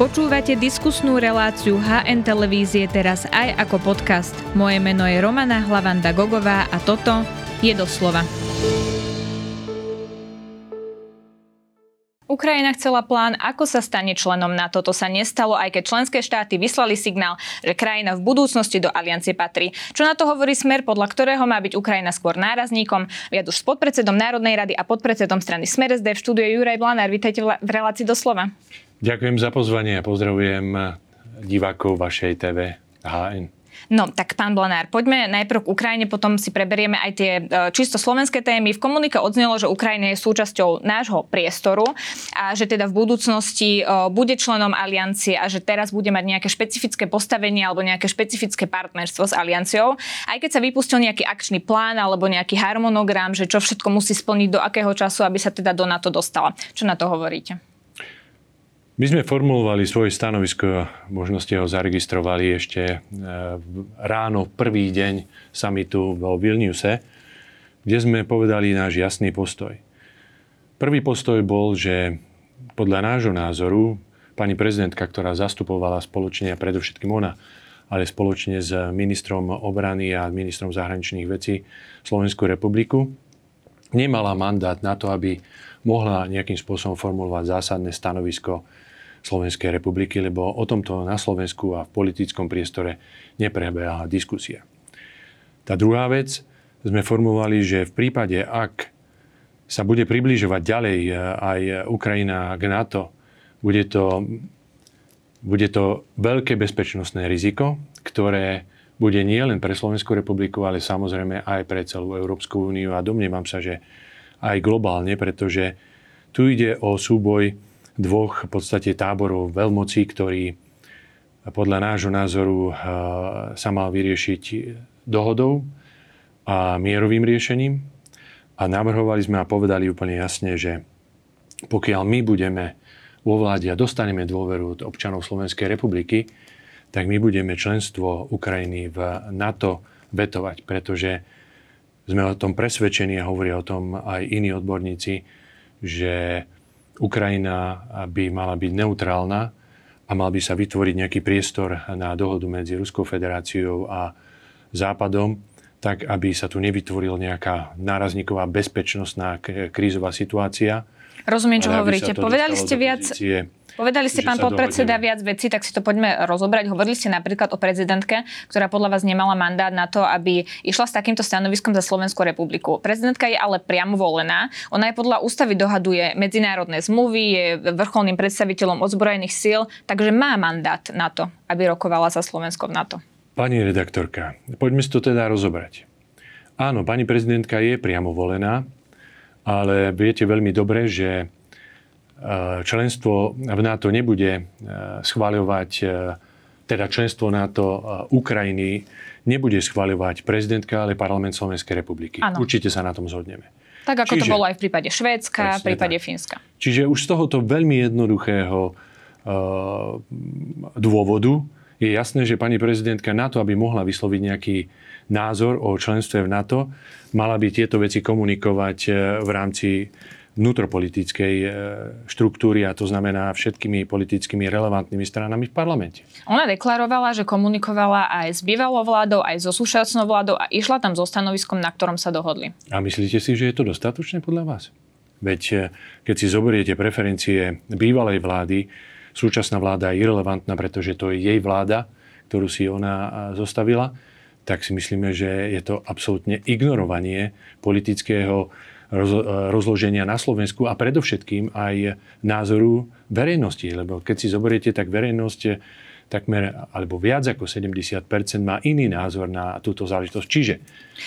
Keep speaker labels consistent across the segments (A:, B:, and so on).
A: Počúvate diskusnú reláciu HN Televízie teraz aj ako podcast. Moje meno je Romana Hlavanda Gogová a toto je doslova. Ukrajina chcela plán, ako sa stane členom NATO. To sa nestalo, aj keď členské štáty vyslali signál, že krajina v budúcnosti do aliancie patrí. Čo na to hovorí smer, podľa ktorého má byť Ukrajina skôr nárazníkom? Viac už s podpredsedom Národnej rady a podpredsedom strany Smer SD v štúdiu Juraj Blanár. Vítajte v relácii doslova.
B: Ďakujem za pozvanie a pozdravujem divákov vašej TV HN.
A: No, tak pán Blanár, poďme najprv k Ukrajine, potom si preberieme aj tie e, čisto slovenské témy. V komunike odznelo, že Ukrajina je súčasťou nášho priestoru a že teda v budúcnosti e, bude členom aliancie a že teraz bude mať nejaké špecifické postavenie alebo nejaké špecifické partnerstvo s alianciou. Aj keď sa vypustil nejaký akčný plán alebo nejaký harmonogram, že čo všetko musí splniť do akého času, aby sa teda do NATO dostala. Čo na to hovoríte?
B: My sme formulovali svoje stanovisko, možno ste ho zaregistrovali ešte e, ráno, prvý deň samitu vo Vilniuse, kde sme povedali náš jasný postoj. Prvý postoj bol, že podľa nášho názoru pani prezidentka, ktorá zastupovala spoločne, a predovšetkým ona, ale spoločne s ministrom obrany a ministrom zahraničných vecí Slovenskú republiku, nemala mandát na to, aby mohla nejakým spôsobom formulovať zásadné stanovisko Slovenskej republiky, lebo o tomto na Slovensku a v politickom priestore neprebiehala diskusia. Tá druhá vec, sme formovali, že v prípade, ak sa bude približovať ďalej eh, aj Ukrajina k NATO, bude to, bude to veľké bezpečnostné riziko, ktoré bude nie len pre Slovenskú republiku, ale samozrejme aj pre celú Európsku úniu a domnievam sa, že aj globálne, pretože tu ide o súboj dvoch v podstate táborov veľmocí, ktorý podľa nášho názoru eh, sa mal vyriešiť dohodou a mierovým riešením. A navrhovali sme a povedali úplne jasne, že pokiaľ my budeme vo vláde a dostaneme dôveru od občanov Slovenskej republiky, tak my budeme členstvo Ukrajiny v NATO vetovať, pretože sme o tom presvedčení a hovoria o tom aj iní odborníci, že Ukrajina by mala byť neutrálna a mal by sa vytvoriť nejaký priestor na dohodu medzi Ruskou federáciou a Západom, tak aby sa tu nevytvorila nejaká nárazníková bezpečnostná krízová situácia.
A: Rozumiem, čo hovoríte. Povedali ste viac... Pozície, Povedali ste, pán podpredseda, viac vecí, tak si to poďme rozobrať. Hovorili ste napríklad o prezidentke, ktorá podľa vás nemala mandát na to, aby išla s takýmto stanoviskom za Slovenskú republiku. Prezidentka je ale priamo volená. Ona je podľa ústavy dohaduje medzinárodné zmluvy, je vrcholným predstaviteľom ozbrojených síl, takže má mandát na to, aby rokovala za Slovensko v NATO.
B: Pani redaktorka, poďme si to teda rozobrať. Áno, pani prezidentka je priamo volená, ale viete veľmi dobre, že členstvo v NATO nebude eh, schváľovať, eh, teda členstvo NATO Ukrajiny nebude schváľovať prezidentka, ale parlament Slovenskej republiky. Ano. Určite sa na tom zhodneme.
A: Tak ako Čiže, to bolo aj v prípade Švédska, v prípade tak. Fínska.
B: Čiže už z tohoto veľmi jednoduchého uh, dôvodu je jasné, že pani prezidentka na to, aby mohla vysloviť nejaký názor o členstve v NATO, mala by tieto veci komunikovať v rámci vnútropolitickej e, štruktúry a to znamená všetkými politickými relevantnými stranami v parlamente.
A: Ona deklarovala, že komunikovala aj s bývalou vládou, aj so súčasnou vládou a išla tam so stanoviskom, na ktorom sa dohodli.
B: A myslíte si, že je to dostatočné podľa vás? Veď e, keď si zoberiete preferencie bývalej vlády, súčasná vláda je irrelevantná, pretože to je jej vláda, ktorú si ona zostavila, tak si myslíme, že je to absolútne ignorovanie politického rozloženia na Slovensku a predovšetkým aj názoru verejnosti. Lebo keď si zoberiete, tak verejnosť takmer, alebo viac ako 70% má iný názor na túto záležitosť. Čiže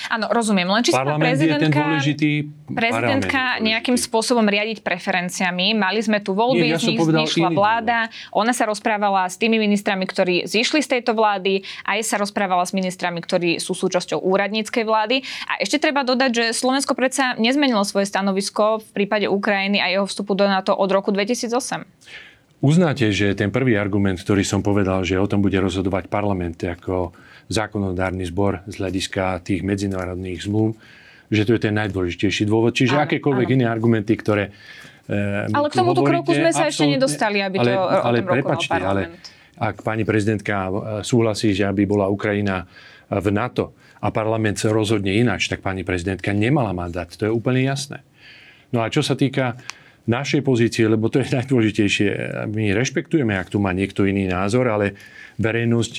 A: Áno, rozumiem. Len či sa prezidentka,
B: dôležitý
A: prezidentka nejakým spôsobom riadiť preferenciami. Mali sme tu voľby, Nie, ja z nich zišla vláda. Ona sa rozprávala s tými ministrami, ktorí zišli z tejto vlády. Aj sa rozprávala s ministrami, ktorí sú súčasťou úradníckej vlády. A ešte treba dodať, že Slovensko predsa nezmenilo svoje stanovisko v prípade Ukrajiny a jeho vstupu do NATO od roku 2008.
B: Uznáte, že ten prvý argument, ktorý som povedal, že o tom bude rozhodovať parlament ako zákonodárny zbor z hľadiska tých medzinárodných zmluv, že to je ten najdôležitejší dôvod. Čiže áno, akékoľvek áno. iné argumenty, ktoré e,
A: ale k tomuto kroku sme sa ešte nedostali, aby
B: ale,
A: to
B: ale,
A: o tom
B: prepačte, ale ak pani prezidentka súhlasí, že aby bola Ukrajina v NATO a parlament sa rozhodne ináč, tak pani prezidentka nemala mandát. To je úplne jasné. No a čo sa týka našej pozície, lebo to je najdôležitejšie. My rešpektujeme, ak tu má niekto iný názor, ale verejnosť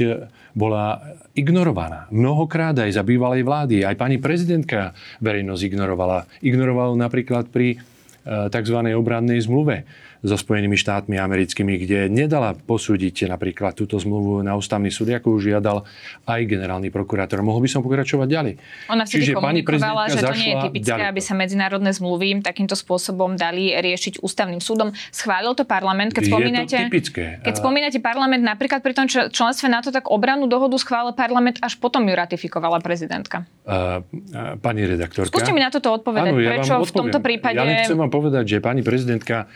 B: bola ignorovaná. Mnohokrát aj za bývalej vlády. Aj pani prezidentka verejnosť ignorovala. Ignorovala napríklad pri eh, tzv. obrannej zmluve so Spojenými štátmi americkými, kde nedala posúdiť napríklad túto zmluvu na ústavný súd, ako už žiadal aj generálny prokurátor. Mohol by som pokračovať ďalej.
A: Ona vtedy Čiže komunikovala, že to nie je typické, ďaleko. aby sa medzinárodné zmluvy takýmto spôsobom dali riešiť ústavným súdom. Schválil to parlament, keď spomínate,
B: je typické.
A: Keď spomínate parlament, napríklad pri tom členstve NATO, tak obranú dohodu schválil parlament, až potom ju ratifikovala prezidentka. Uh,
B: pani redaktorka.
A: Skúste mi na toto odpovedať. Áno, ja Prečo v tomto prípade...
B: Ja len chcem vám povedať, že pani prezidentka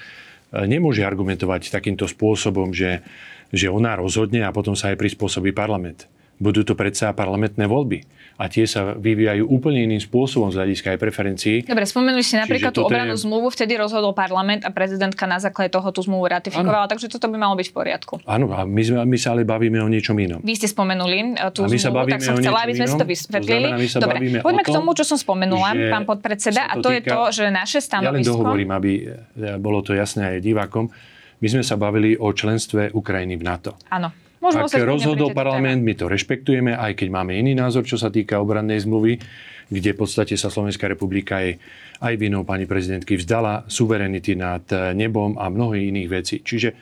B: nemôže argumentovať takýmto spôsobom, že, že ona rozhodne a potom sa aj prispôsobí parlament. Budú to predsa parlamentné voľby a tie sa vyvíjajú úplne iným spôsobom z hľadiska aj preferencií.
A: Dobre, spomenuli ste napríklad tú obranú je... zmluvu, vtedy rozhodol parlament a prezidentka na základe toho tú zmluvu ratifikovala, ano. takže toto by malo byť v poriadku.
B: Áno, a my, sme, my sa ale bavíme o niečom inom.
A: Vy ste spomenuli e, tú a my zmluvu, sa bavíme tak som chcela, aby sme si to vysvetlili. To znamená, Dobre, poďme tom, k tomu, čo som spomenula, pán podpredseda, a to je to, že naše stanovisko... Ja len
B: dohovorím, aby e, bolo to jasné aj divákom. My sme sa bavili o členstve Ukrajiny v NATO.
A: Áno.
B: Môžeme Ak rozhodol parlament, my to rešpektujeme, aj keď máme iný názor, čo sa týka obrannej zmluvy, kde v podstate sa Slovenská republika je aj vinou pani prezidentky vzdala suverenity nad eh, nebom a mnohých iných vecí. Čiže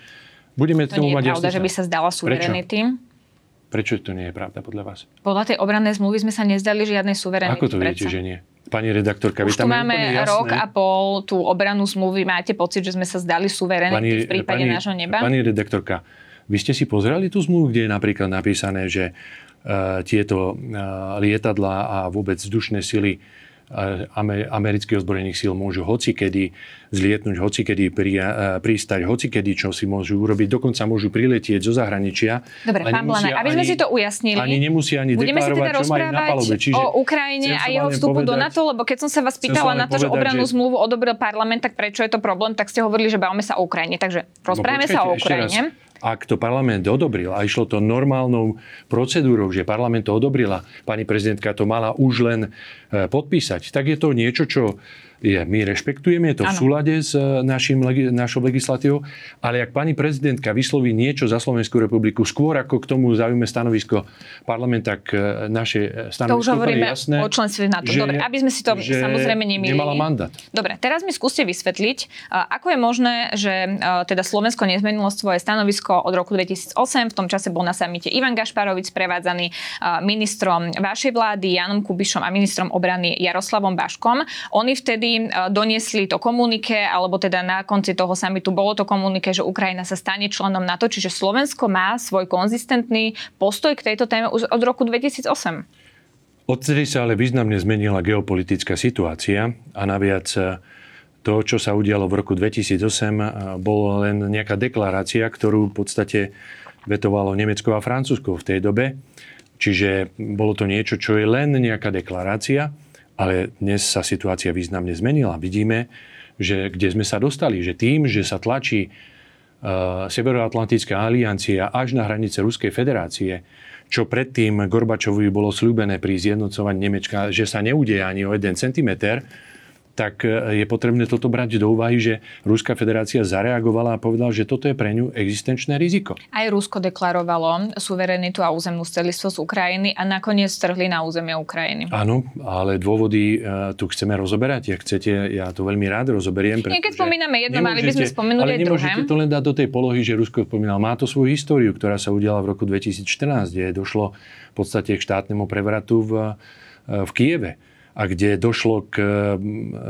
B: budeme
A: to
B: tomu
A: mať pravda, že by sa zdala suverenity.
B: Prečo? Prečo to nie je pravda podľa vás?
A: Podľa tej obrannej zmluvy sme sa nezdali žiadnej suverenity.
B: Ako to viete, že nie? Pani redaktorka,
A: Už vy tam máme rok a pol tú obranu zmluvy. Máte pocit, že sme sa zdali suverenity pani, v prípade pani, nášho neba?
B: Pani redaktorka, vy ste si pozreli tú zmluvu, kde je napríklad napísané, že uh, tieto uh, lietadla a vôbec vzdušné sily uh, amerických ozbrojených síl môžu hocikedy zlietnúť, hocikedy pri, uh, pristať, hocikedy, čo si môžu urobiť. Dokonca môžu priletieť zo zahraničia.
A: Dobre, pán Blané, aby sme ani, si to ujasnili.
B: Ani nemusia ani Budeme si teda palube.
A: Čiže o Ukrajine a jeho vstupu povedať, do NATO, lebo keď som sa vás pýtala na to, povedať, že obranú že... zmluvu odobril parlament, tak prečo je to problém, tak ste hovorili, že bavíme sa o Ukrajine. Takže rozprávame no, sa o Ukrajine
B: ak to parlament odobril a išlo to normálnou procedúrou, že parlament to odobrila, pani prezidentka to mala už len e, podpísať, tak je to niečo, čo je, my rešpektujeme, je to ano. v súlade s e, našim, našou legislatívou, ale ak pani prezidentka vysloví niečo za Slovenskú republiku skôr, ako k tomu zaujíme stanovisko parlament, tak e, naše stanovisko
A: to už hovoríme jasné, o členstve NATO. Že, Dobre, aby sme si to samozrejme nemýlili.
B: Nemala mandát.
A: Dobre, teraz mi skúste vysvetliť, ako je možné, že teda Slovensko nezmenilo svoje stanovisko od roku 2008. V tom čase bol na samite Ivan Gašparovic prevádzaný ministrom vašej vlády Janom Kubišom a ministrom obrany Jaroslavom Baškom. Oni vtedy vtedy e, doniesli to komunike, alebo teda na konci toho samitu bolo to komunike, že Ukrajina sa stane členom NATO, čiže Slovensko má svoj konzistentný postoj k tejto téme už od roku 2008.
B: Odtedy sa ale významne zmenila geopolitická situácia a naviac e, to, čo sa udialo v roku 2008, e, bolo len nejaká deklarácia, ktorú v podstate vetovalo Nemecko a Francúzsko v tej dobe. Čiže bolo to niečo, čo je len nejaká deklarácia ale dnes sa situácia významne zmenila. Vidíme, že kde sme sa dostali, že tým, že sa tlačí uh, Severoatlantická aliancia až na hranice Ruskej federácie, čo predtým Gorbačovi bolo slúbené pri zjednocovaní Nemecka, že sa neudeje ani o 1 cm, tak e, je potrebné toto brať do úvahy, že Ruská federácia zareagovala a povedala, že toto je pre ňu existenčné riziko.
A: Aj Rusko deklarovalo suverenitu a územnú celistvosť Ukrajiny a nakoniec strhli na územie Ukrajiny.
B: Áno, ale dôvody uh, tu chceme rozoberať. Ak chcete, ja to veľmi rád rozoberiem.
A: Keď spomíname jedno, mali by sme spomenúť
B: ale nemôžete to len dať do tej polohy, že Rusko spomínal. Má to svoju históriu, ktorá sa udiala v roku 2014, kde došlo v podstate k štátnemu prevratu v, v Kieve a kde došlo k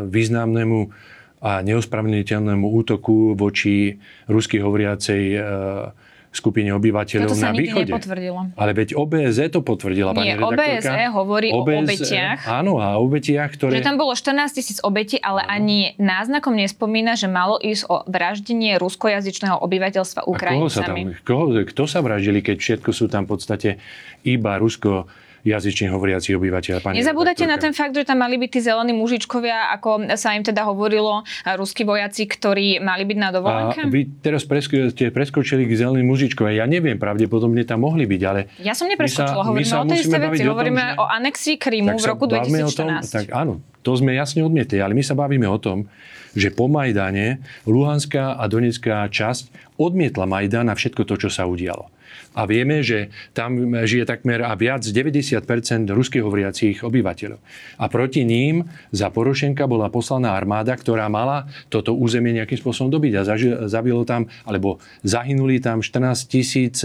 B: významnému a neospravedlniteľnému útoku voči rusky hovoriacej e, skupine obyvateľov
A: to sa
B: na východe.
A: nepotvrdilo.
B: Ale veď OBZ to potvrdila,
A: Nie, pani redaktorka. OBSE hovorí OBSE, o obetiach.
B: Áno, a obetiach, ktoré...
A: Že tam bolo 14 tisíc obetí, ale áno. ani náznakom nespomína, že malo ísť o vraždenie ruskojazyčného obyvateľstva Ukrajincami.
B: A koho sa tam, koho, kto sa vraždili, keď všetko sú tam v podstate iba rusko jazyčne hovoriaci obyvateľ.
A: Pani Nezabúdate na ten fakt, že tam mali byť tí zelení mužičkovia, ako sa im teda hovorilo, ruskí vojaci, ktorí mali byť na dovolenke?
B: A vy teraz presko- ste preskočili k zeleným mužičkovia. Ja neviem, pravdepodobne tam mohli byť, ale...
A: Ja som nepreskočila, hovoríme o tej isté veci. Hovoríme o, že... o anexii Krímu v roku 2014.
B: Tom, tak áno, to sme jasne odmietli, ale my sa bavíme o tom, že po Majdane Luhanská a Donetská časť odmietla Majdan a všetko to, čo sa udialo. A vieme, že tam žije takmer a viac 90% ruských hovoriacich obyvateľov. A proti ním za Porošenka bola poslaná armáda, ktorá mala toto územie nejakým spôsobom dobiť. A zabilo tam, alebo zahynuli tam 14 tisíc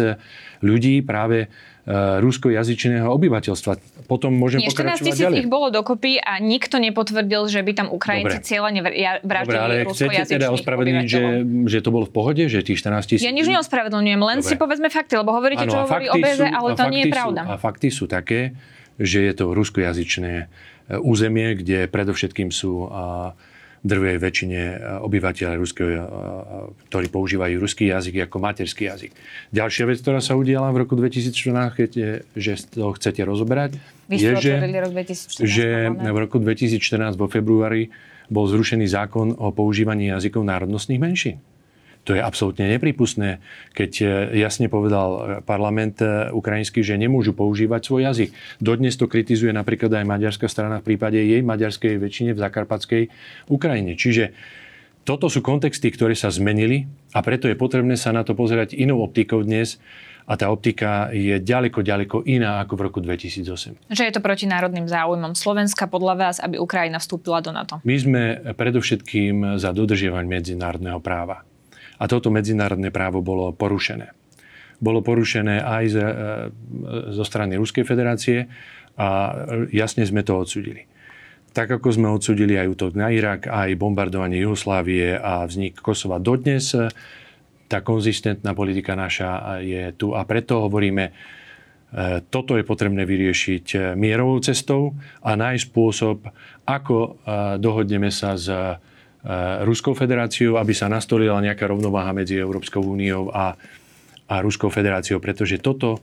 B: ľudí práve E, ruskojazyčného obyvateľstva. Potom môžem Nie, pokračovať 14 tisíc
A: ďalej. ich bolo dokopy a nikto nepotvrdil, že by tam Ukrajinci cieľene vraždili Dobre,
B: ale chcete teda ospravedlniť, že, že to bolo v pohode, že tých 14 tisíc...
A: Ja nič neospravedlňujem, len Dobre. si povedzme fakty, lebo hovoríte, ano, čo hovorí OBZ, ale to nie je pravda.
B: Sú, a fakty sú také, že je to ruskojazyčné e, územie, kde predovšetkým sú drvej väčšine e, obyvateľov ruského, e, e, ktorí používajú ruský jazyk ako materský jazyk. Ďalšia vec, ktorá sa udiala v roku 2014, keď je, že to chcete rozoberať,
A: Vy je, že,
B: rok 2014, že v roku 2014 vo februári bol zrušený zákon o používaní jazykov národnostných menšín. To je absolútne nepripustné, keď e, jasne povedal e, parlament e, ukrajinský, že nemôžu používať svoj jazyk. Dodnes to kritizuje napríklad aj maďarská strana v prípade jej maďarskej väčšine v zakarpatskej Ukrajine. Čiže toto sú kontexty, ktoré sa zmenili a preto je potrebné sa na to pozerať inou optikou dnes a tá optika je ďaleko, ďaleko iná ako v roku 2008.
A: Že je to proti národným záujmom Slovenska podľa vás, aby Ukrajina vstúpila do NATO?
B: My sme predovšetkým za dodržiavanie medzinárodného práva. A toto medzinárodné právo bolo porušené. Bolo porušené aj z, e, zo strany Ruskej federácie a jasne sme to odsudili. Tak ako sme odsudili aj útok na Irak, aj bombardovanie Jugoslávie a vznik Kosova dodnes, tá konzistentná politika naša je tu a preto hovoríme, e, toto je potrebné vyriešiť e, mierovou cestou a nájsť spôsob, ako dohodneme sa s Ruskou federáciou, aby sa nastolila nejaká rovnováha medzi Európskou úniou a, a Ruskou federáciou, pretože toto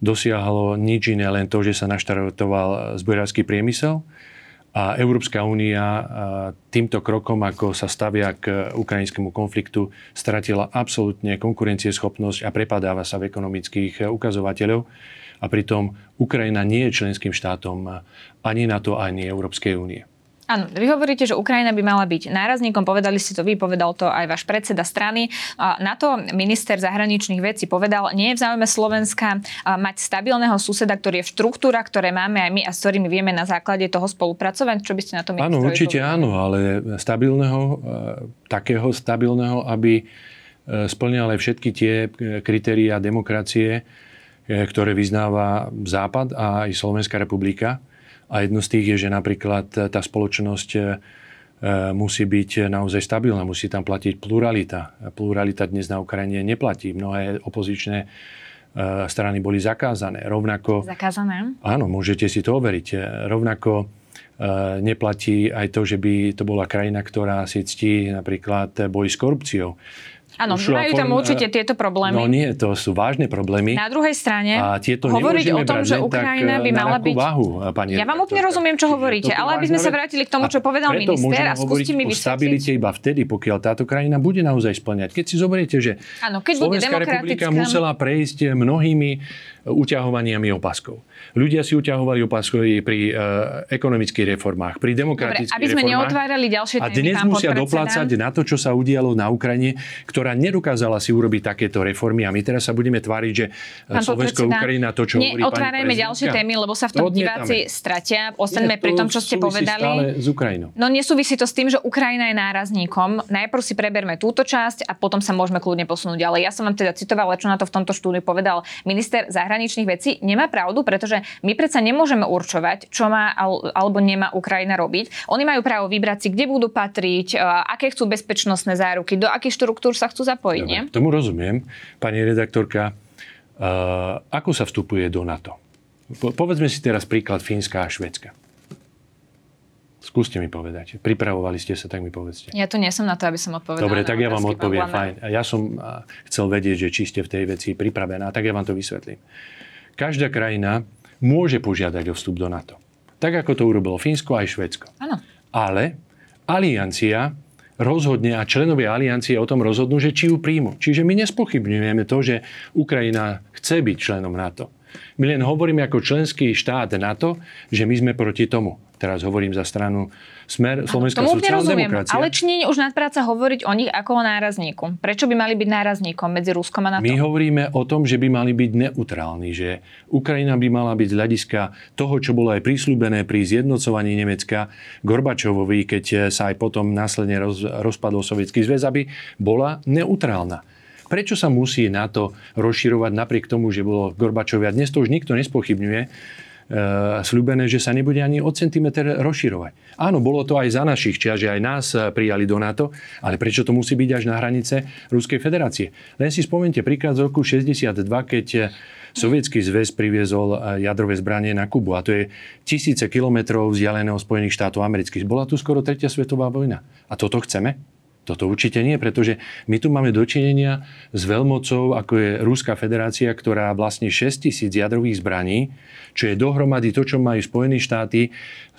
B: dosiahlo nič iné, len to, že sa naštartoval zbojárský priemysel a Európska únia eh, týmto krokom, ako sa stavia k ukrajinskému konfliktu, stratila absolútne konkurencieschopnosť a prepadáva sa v ekonomických ukazovateľov. A pritom Ukrajina nie je členským štátom ani NATO, ani Európskej únie.
A: Áno, vy hovoríte, že Ukrajina by mala byť nárazníkom, povedali ste to vy, povedal to aj váš predseda strany. Na to minister zahraničných vecí povedal, nie je v záujme Slovenska mať stabilného suseda, ktorý je v štruktúrach, ktoré máme aj my a s ktorými vieme na základe toho spolupracovať. Čo by ste na to
B: Áno, určite povedali? áno, ale stabilného, e, takého stabilného, aby e, splňal aj všetky tie e, kritériá demokracie, ktoré vyznáva Západ a aj Slovenská republika a jedno z tých je, že napríklad tá spoločnosť e, musí byť naozaj stabilná, musí tam platiť pluralita. Pluralita dnes na Ukrajine neplatí. Mnohé opozičné e, strany boli zakázané. Rovnako...
A: Zakázané?
B: Áno, môžete si to overiť. E, rovnako neplatí aj to, že by to bola krajina, ktorá si ctí napríklad boj s korupciou.
A: Áno, majú tam určite tieto problémy.
B: No nie, to sú vážne problémy.
A: Na druhej strane, a tieto hovoriť o tom, že Ukrajina by mala byť...
B: Váhu, pani
A: ja vám úplne rozumiem, čo hovoríte, ale aby sme sa vrátili k tomu, čo povedal minister a skúste mi vysvetliť.
B: stabilite iba vtedy, pokiaľ táto krajina bude naozaj splňať. Keď si zoberiete, že
A: Áno, keď
B: Slovenská republika musela prejsť mnohými uťahovaniami opaskov. Ľudia si uťahovali opasky pri uh, ekonomických reformách, pri demokratických
A: Dobre, aby sme
B: reformách.
A: neotvárali ďalšie témy,
B: A dnes musia doplácať na to, čo sa udialo na Ukrajine, ktorá nedokázala si urobiť takéto reformy a my teraz sa budeme tváriť, že e, Slovensko Ukrajina to, čo hovorí
A: pani ďalšie témy, lebo sa v tom Odmietame. diváci stratia. Ostaňme pri tom, čo ste povedali.
B: Stále s Ukrajinou.
A: No nesúvisí to s tým, že Ukrajina je nárazníkom. Najprv si preberme túto časť a potom sa môžeme kľudne posunúť ďalej. Ja som vám teda citovala, čo na to v tomto štúdiu povedal minister zahraničných vecí. Nemá pravdu, pretože my predsa nemôžeme určovať, čo má alebo nemá Ukrajina robiť. Oni majú právo vybrať si, kde budú patriť, aké chcú bezpečnostné záruky, do akých štruktúr sa chcú zapojiť. Dobre,
B: nie? Tomu rozumiem. Pani redaktorka, uh, ako sa vstupuje do NATO? Po, povedzme si teraz príklad Fínska a Švedska. Skúste mi povedať. Pripravovali ste sa, tak mi povedzte.
A: Ja tu nie som na to, aby som odpovedala.
B: Dobre, tak ja vám odpoviem. Fajn. Ja som chcel vedieť, že či ste v tej veci pripravená, tak ja vám to vysvetlím. Každá krajina môže požiadať o vstup do NATO. Tak ako to urobilo Fínsko aj Švedsko.
A: Áno.
B: Ale aliancia rozhodne a členovia aliancie o tom rozhodnú, že či ju príjmu. Čiže my nespochybňujeme to, že Ukrajina chce byť členom NATO. My len hovoríme ako členský štát NATO, že my sme proti tomu. Teraz hovorím za stranu Smer, Slovenská sociálna demokracia.
A: Ale či nie je už nadpráca hovoriť o nich ako o nárazníku? Prečo by mali byť nárazníkom medzi Ruskom a NATO?
B: My hovoríme o tom, že by mali byť neutrálni, že Ukrajina by mala byť z hľadiska toho, čo bolo aj prísľubené pri zjednocovaní Nemecka Gorbačovovi, keď sa aj potom následne roz, rozpadol Sovietský zväz, aby bola neutrálna. Prečo sa musí NATO rozširovať napriek tomu, že bolo Gorbačovia? Dnes to už nikto nespochybňuje slúbené, že sa nebude ani o centimetr rozširovať. Áno, bolo to aj za našich čias, že aj nás e, prijali do NATO, ale prečo to musí byť až na hranice Ruskej federácie? Len si spomente príklad z roku 62, keď e, Sovietský zväz priviezol jadrové zbranie na Kubu a to je tisíce kilometrov vzdialeného Spojených štátov amerických. Bola tu skoro tretia svetová vojna. A toto chceme? Toto určite nie, pretože my tu máme dočinenia s veľmocou, ako je Ruská federácia, ktorá vlastní 6 tisíc jadrových zbraní, čo je dohromady to, čo majú Spojené štáty,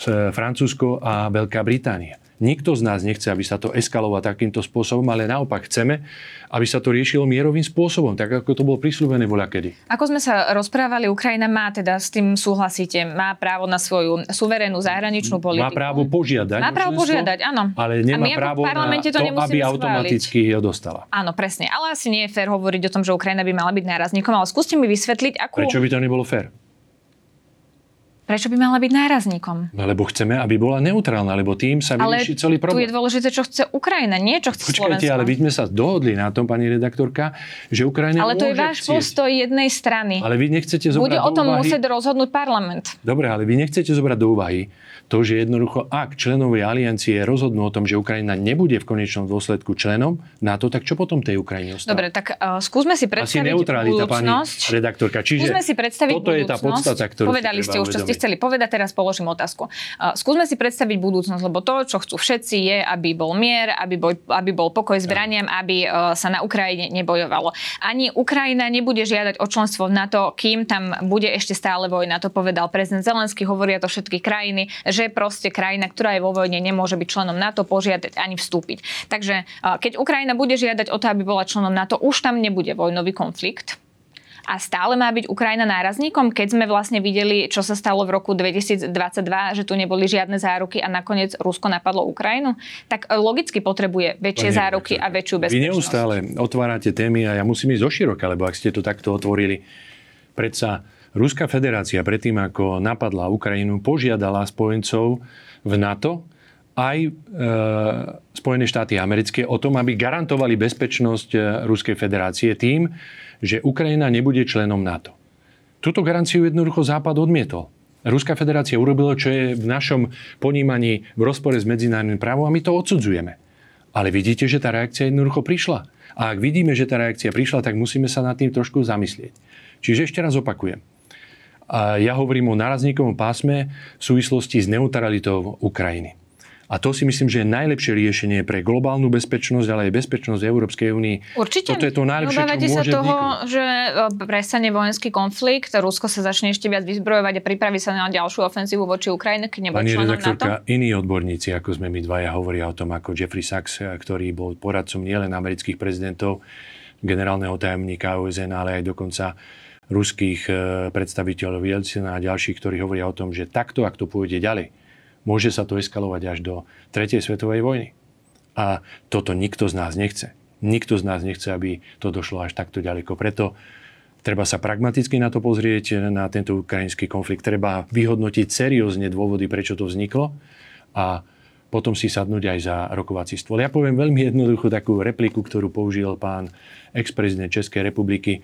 B: Francúzsko a Veľká Británia. Nikto z nás nechce, aby sa to eskalovalo takýmto spôsobom, ale naopak chceme, aby sa to riešilo mierovým spôsobom, tak ako to bolo prislúbené voľa kedy.
A: Ako sme sa rozprávali, Ukrajina má teda s tým súhlasíte, má právo na svoju suverénnu zahraničnú politiku.
B: Má právo požiadať.
A: Má právo požiadať, áno.
B: Ale nemá právo na to, to aby automaticky ho dostala.
A: Áno, presne. Ale asi nie je fér hovoriť o tom, že Ukrajina by mala byť nárazníkom, ale skúste mi vysvetliť, ako...
B: Prečo by to nebolo fér?
A: Prečo by mala byť nárazníkom?
B: No, lebo chceme, aby bola neutrálna, lebo tým sa vyrieši celý problém.
A: Ale tu je dôležité, čo chce Ukrajina, nie čo chce
B: Počkajte,
A: Slovensko.
B: ale my sme sa dohodli na tom, pani redaktorka, že Ukrajina
A: Ale to
B: je
A: váš
B: chcieť.
A: postoj jednej strany.
B: Ale vy nechcete zobrať
A: Bude o tom
B: do úvahy...
A: musieť rozhodnúť parlament.
B: Dobre, ale vy nechcete zobrať do úvahy to, že jednoducho, ak členovia aliancie rozhodnú o tom, že Ukrajina nebude v konečnom dôsledku členom NATO, tak čo potom tej Ukrajine ostáva?
A: Dobre, tak uh, skúsme si predstaviť
B: Asi neutralita, pani
A: budúcnosť.
B: redaktorka. Čiže
A: skúsme si predstaviť
B: toto je tá podstata, ktorú
A: Povedali ste už, čo ste chceli povedať, teraz položím otázku. Uh, skúsme si predstaviť budúcnosť, lebo to, čo chcú všetci, je, aby bol mier, aby bol, aby bol pokoj s braniam, aby uh, sa na Ukrajine nebojovalo. Ani Ukrajina nebude žiadať o členstvo v NATO, kým tam bude ešte stále vojna. To povedal prezident Zelenský, hovoria to všetky krajiny, že proste krajina krajina, ktorá je vo vojne, nemôže byť členom NATO, požiadať ani vstúpiť. Takže keď Ukrajina bude žiadať o to, aby bola členom NATO, už tam nebude vojnový konflikt a stále má byť Ukrajina nárazníkom, keď sme vlastne videli, čo sa stalo v roku 2022, že tu neboli žiadne záruky a nakoniec Rusko napadlo Ukrajinu, tak logicky potrebuje väčšie Pane, záruky a väčšiu bezpečnosť.
B: Vy neustále otvárate témy a ja musím ísť zo široka, lebo ak ste to takto otvorili, predsa Ruská federácia predtým, ako napadla Ukrajinu, požiadala spojencov v NATO aj e, Spojené štáty americké o tom, aby garantovali bezpečnosť e, Ruskej federácie tým, že Ukrajina nebude členom NATO. Túto garanciu jednoducho Západ odmietol. Ruská federácia urobila, čo je v našom ponímaní v rozpore s medzinárodným právom a my to odsudzujeme. Ale vidíte, že tá reakcia jednoducho prišla. A ak vidíme, že tá reakcia prišla, tak musíme sa nad tým trošku zamyslieť. Čiže ešte raz opakujem. A ja hovorím o nárazníkovom pásme v súvislosti s neutralitou Ukrajiny. A to si myslím, že je najlepšie riešenie pre globálnu bezpečnosť, ale aj bezpečnosť Európskej únii.
A: Určite.
B: Toto je to najlepšie, čo
A: môže
B: sa
A: toho,
B: vzniknúť.
A: že e, prestane vojenský konflikt, Rusko sa začne ešte viac vyzbrojovať a pripraví sa na ďalšiu ofenzívu voči Ukrajine, keď nebude
B: Pani redaktorka,
A: NATO?
B: iní odborníci, ako sme my dvaja, hovoria o tom, ako Jeffrey Sachs, ktorý bol poradcom nielen amerických prezidentov, generálneho tajomníka OSN, ale aj dokonca ruských e, predstaviteľov Jelcina a ďalších, ktorí hovoria o tom, že takto, ak to pôjde ďalej, môže sa to eskalovať až do tretej svetovej vojny. A toto nikto z nás nechce. Nikto z nás nechce, aby to došlo až takto ďaleko. Preto treba sa pragmaticky na to pozrieť, na tento ukrajinský konflikt. Treba vyhodnotiť seriózne dôvody, prečo to vzniklo a potom si sadnúť aj za rokovací stôl. Ja poviem veľmi jednoduchú takú repliku, ktorú použil pán ex-prezident Českej republiky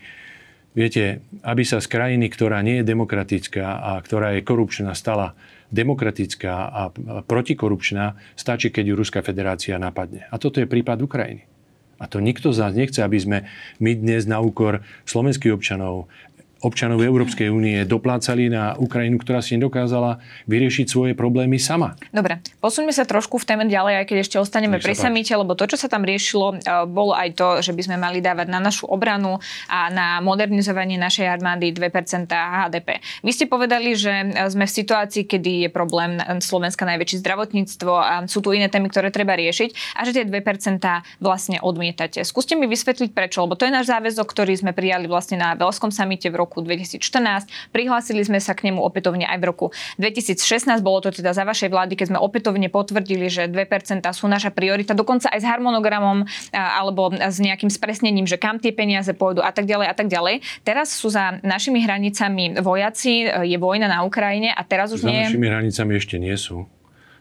B: Viete, aby sa z krajiny, ktorá nie je demokratická a ktorá je korupčná, stala demokratická a protikorupčná, stačí, keď ju Ruská federácia napadne. A toto je prípad Ukrajiny. A to nikto z nás nechce, aby sme my dnes na úkor slovenských občanov, občanov Európskej únie doplácali na Ukrajinu, ktorá si nedokázala vyriešiť svoje problémy sama.
A: Dobre, posuňme sa trošku v téme ďalej, aj keď ešte ostaneme pri samite, lebo to, čo sa tam riešilo, e, bolo aj to, že by sme mali dávať na našu obranu a na modernizovanie našej armády 2% HDP. Vy ste povedali, že e, sme v situácii, kedy je problém Slovenska najväčšie zdravotníctvo a sú tu iné témy, ktoré treba riešiť a že tie 2% vlastne odmietate. Skúste mi vysvetliť prečo, lebo to je náš záväzok, ktorý sme prijali vlastne na Belskom samite v roku roku 2014. Prihlásili sme sa k nemu opätovne aj v roku 2016. Bolo to teda za vašej vlády, keď sme opätovne potvrdili, že 2% sú naša priorita, dokonca aj s harmonogramom alebo s nejakým spresnením, že kam tie peniaze pôjdu a tak ďalej a tak ďalej. Teraz sú za našimi hranicami vojaci, je vojna na Ukrajine a teraz už
B: za
A: nie...
B: Za našimi hranicami ešte nie sú.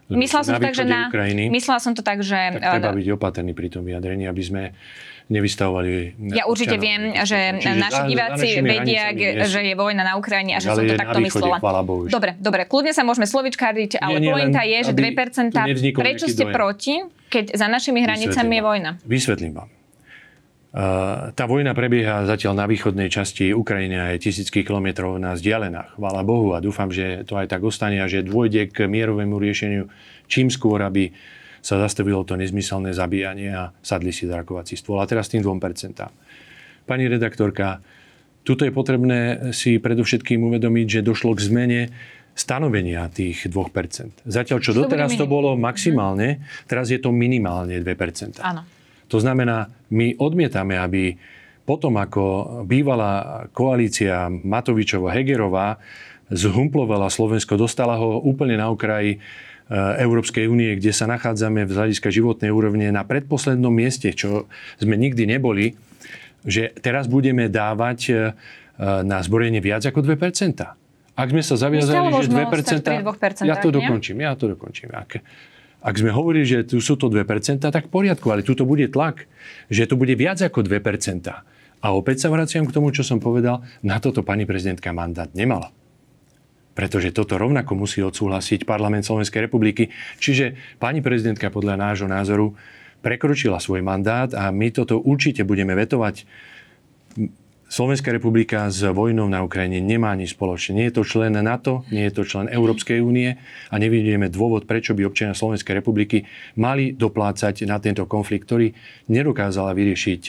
A: Myslela som, to tak, že na, Ukrajiny, myslela som to tak, že...
B: Tak treba byť opatrný pri tom vyjadrení, aby sme nevystavovali
A: Ja určite viem, že Čiže naši diváci vedia, že je vojna na Ukrajine a že som to takto myslela. Dobre, dobre, kľudne sa môžeme slovičkáriť, ale nie, pointa je, že 2%, prečo ste proti, keď za našimi hranicami je vojna?
B: Vysvetlím vám. Tá vojna prebieha zatiaľ na východnej časti Ukrajiny a je tisícky kilometrov na vzdialená. Chvála Bohu a dúfam, že to aj tak ostane a že dôjde k mierovému riešeniu čím skôr, aby sa zastavilo to nezmyselné zabíjanie a sadli si za rakovací stôl. A teraz tým 2%. Pani redaktorka, tuto je potrebné si predovšetkým uvedomiť, že došlo k zmene stanovenia tých 2%. Zatiaľ, čo doteraz to bolo maximálne, teraz je to minimálne 2%.
A: Áno.
B: To znamená, my odmietame, aby potom, ako bývalá koalícia Matovičovo-Hegerová zhumplovala Slovensko, dostala ho úplne na okraji Európskej únie, kde sa nachádzame v hľadiska životnej úrovne na predposlednom mieste, čo sme nikdy neboli, že teraz budeme dávať eh, na zborenie viac ako 2%. Ak sme sa zaviazali, že 2%, 2% ja to dokončím, ja to dokončím. Ak, ak sme hovorili, že tu sú to 2%, tak v poriadku, ale tu to bude tlak, že to bude viac ako 2%. A opäť sa vraciam k tomu, čo som povedal, na toto pani prezidentka mandát nemala pretože toto rovnako musí odsúhlasiť parlament Slovenskej republiky. Čiže pani prezidentka podľa nášho názoru prekročila svoj mandát a my toto určite budeme vetovať. Slovenská republika s vojnou na Ukrajine nemá nič spoločné. Nie je to člen NATO, nie je to člen Európskej únie a nevidíme dôvod, prečo by občania Slovenskej republiky mali doplácať na tento konflikt, ktorý nedokázala vyriešiť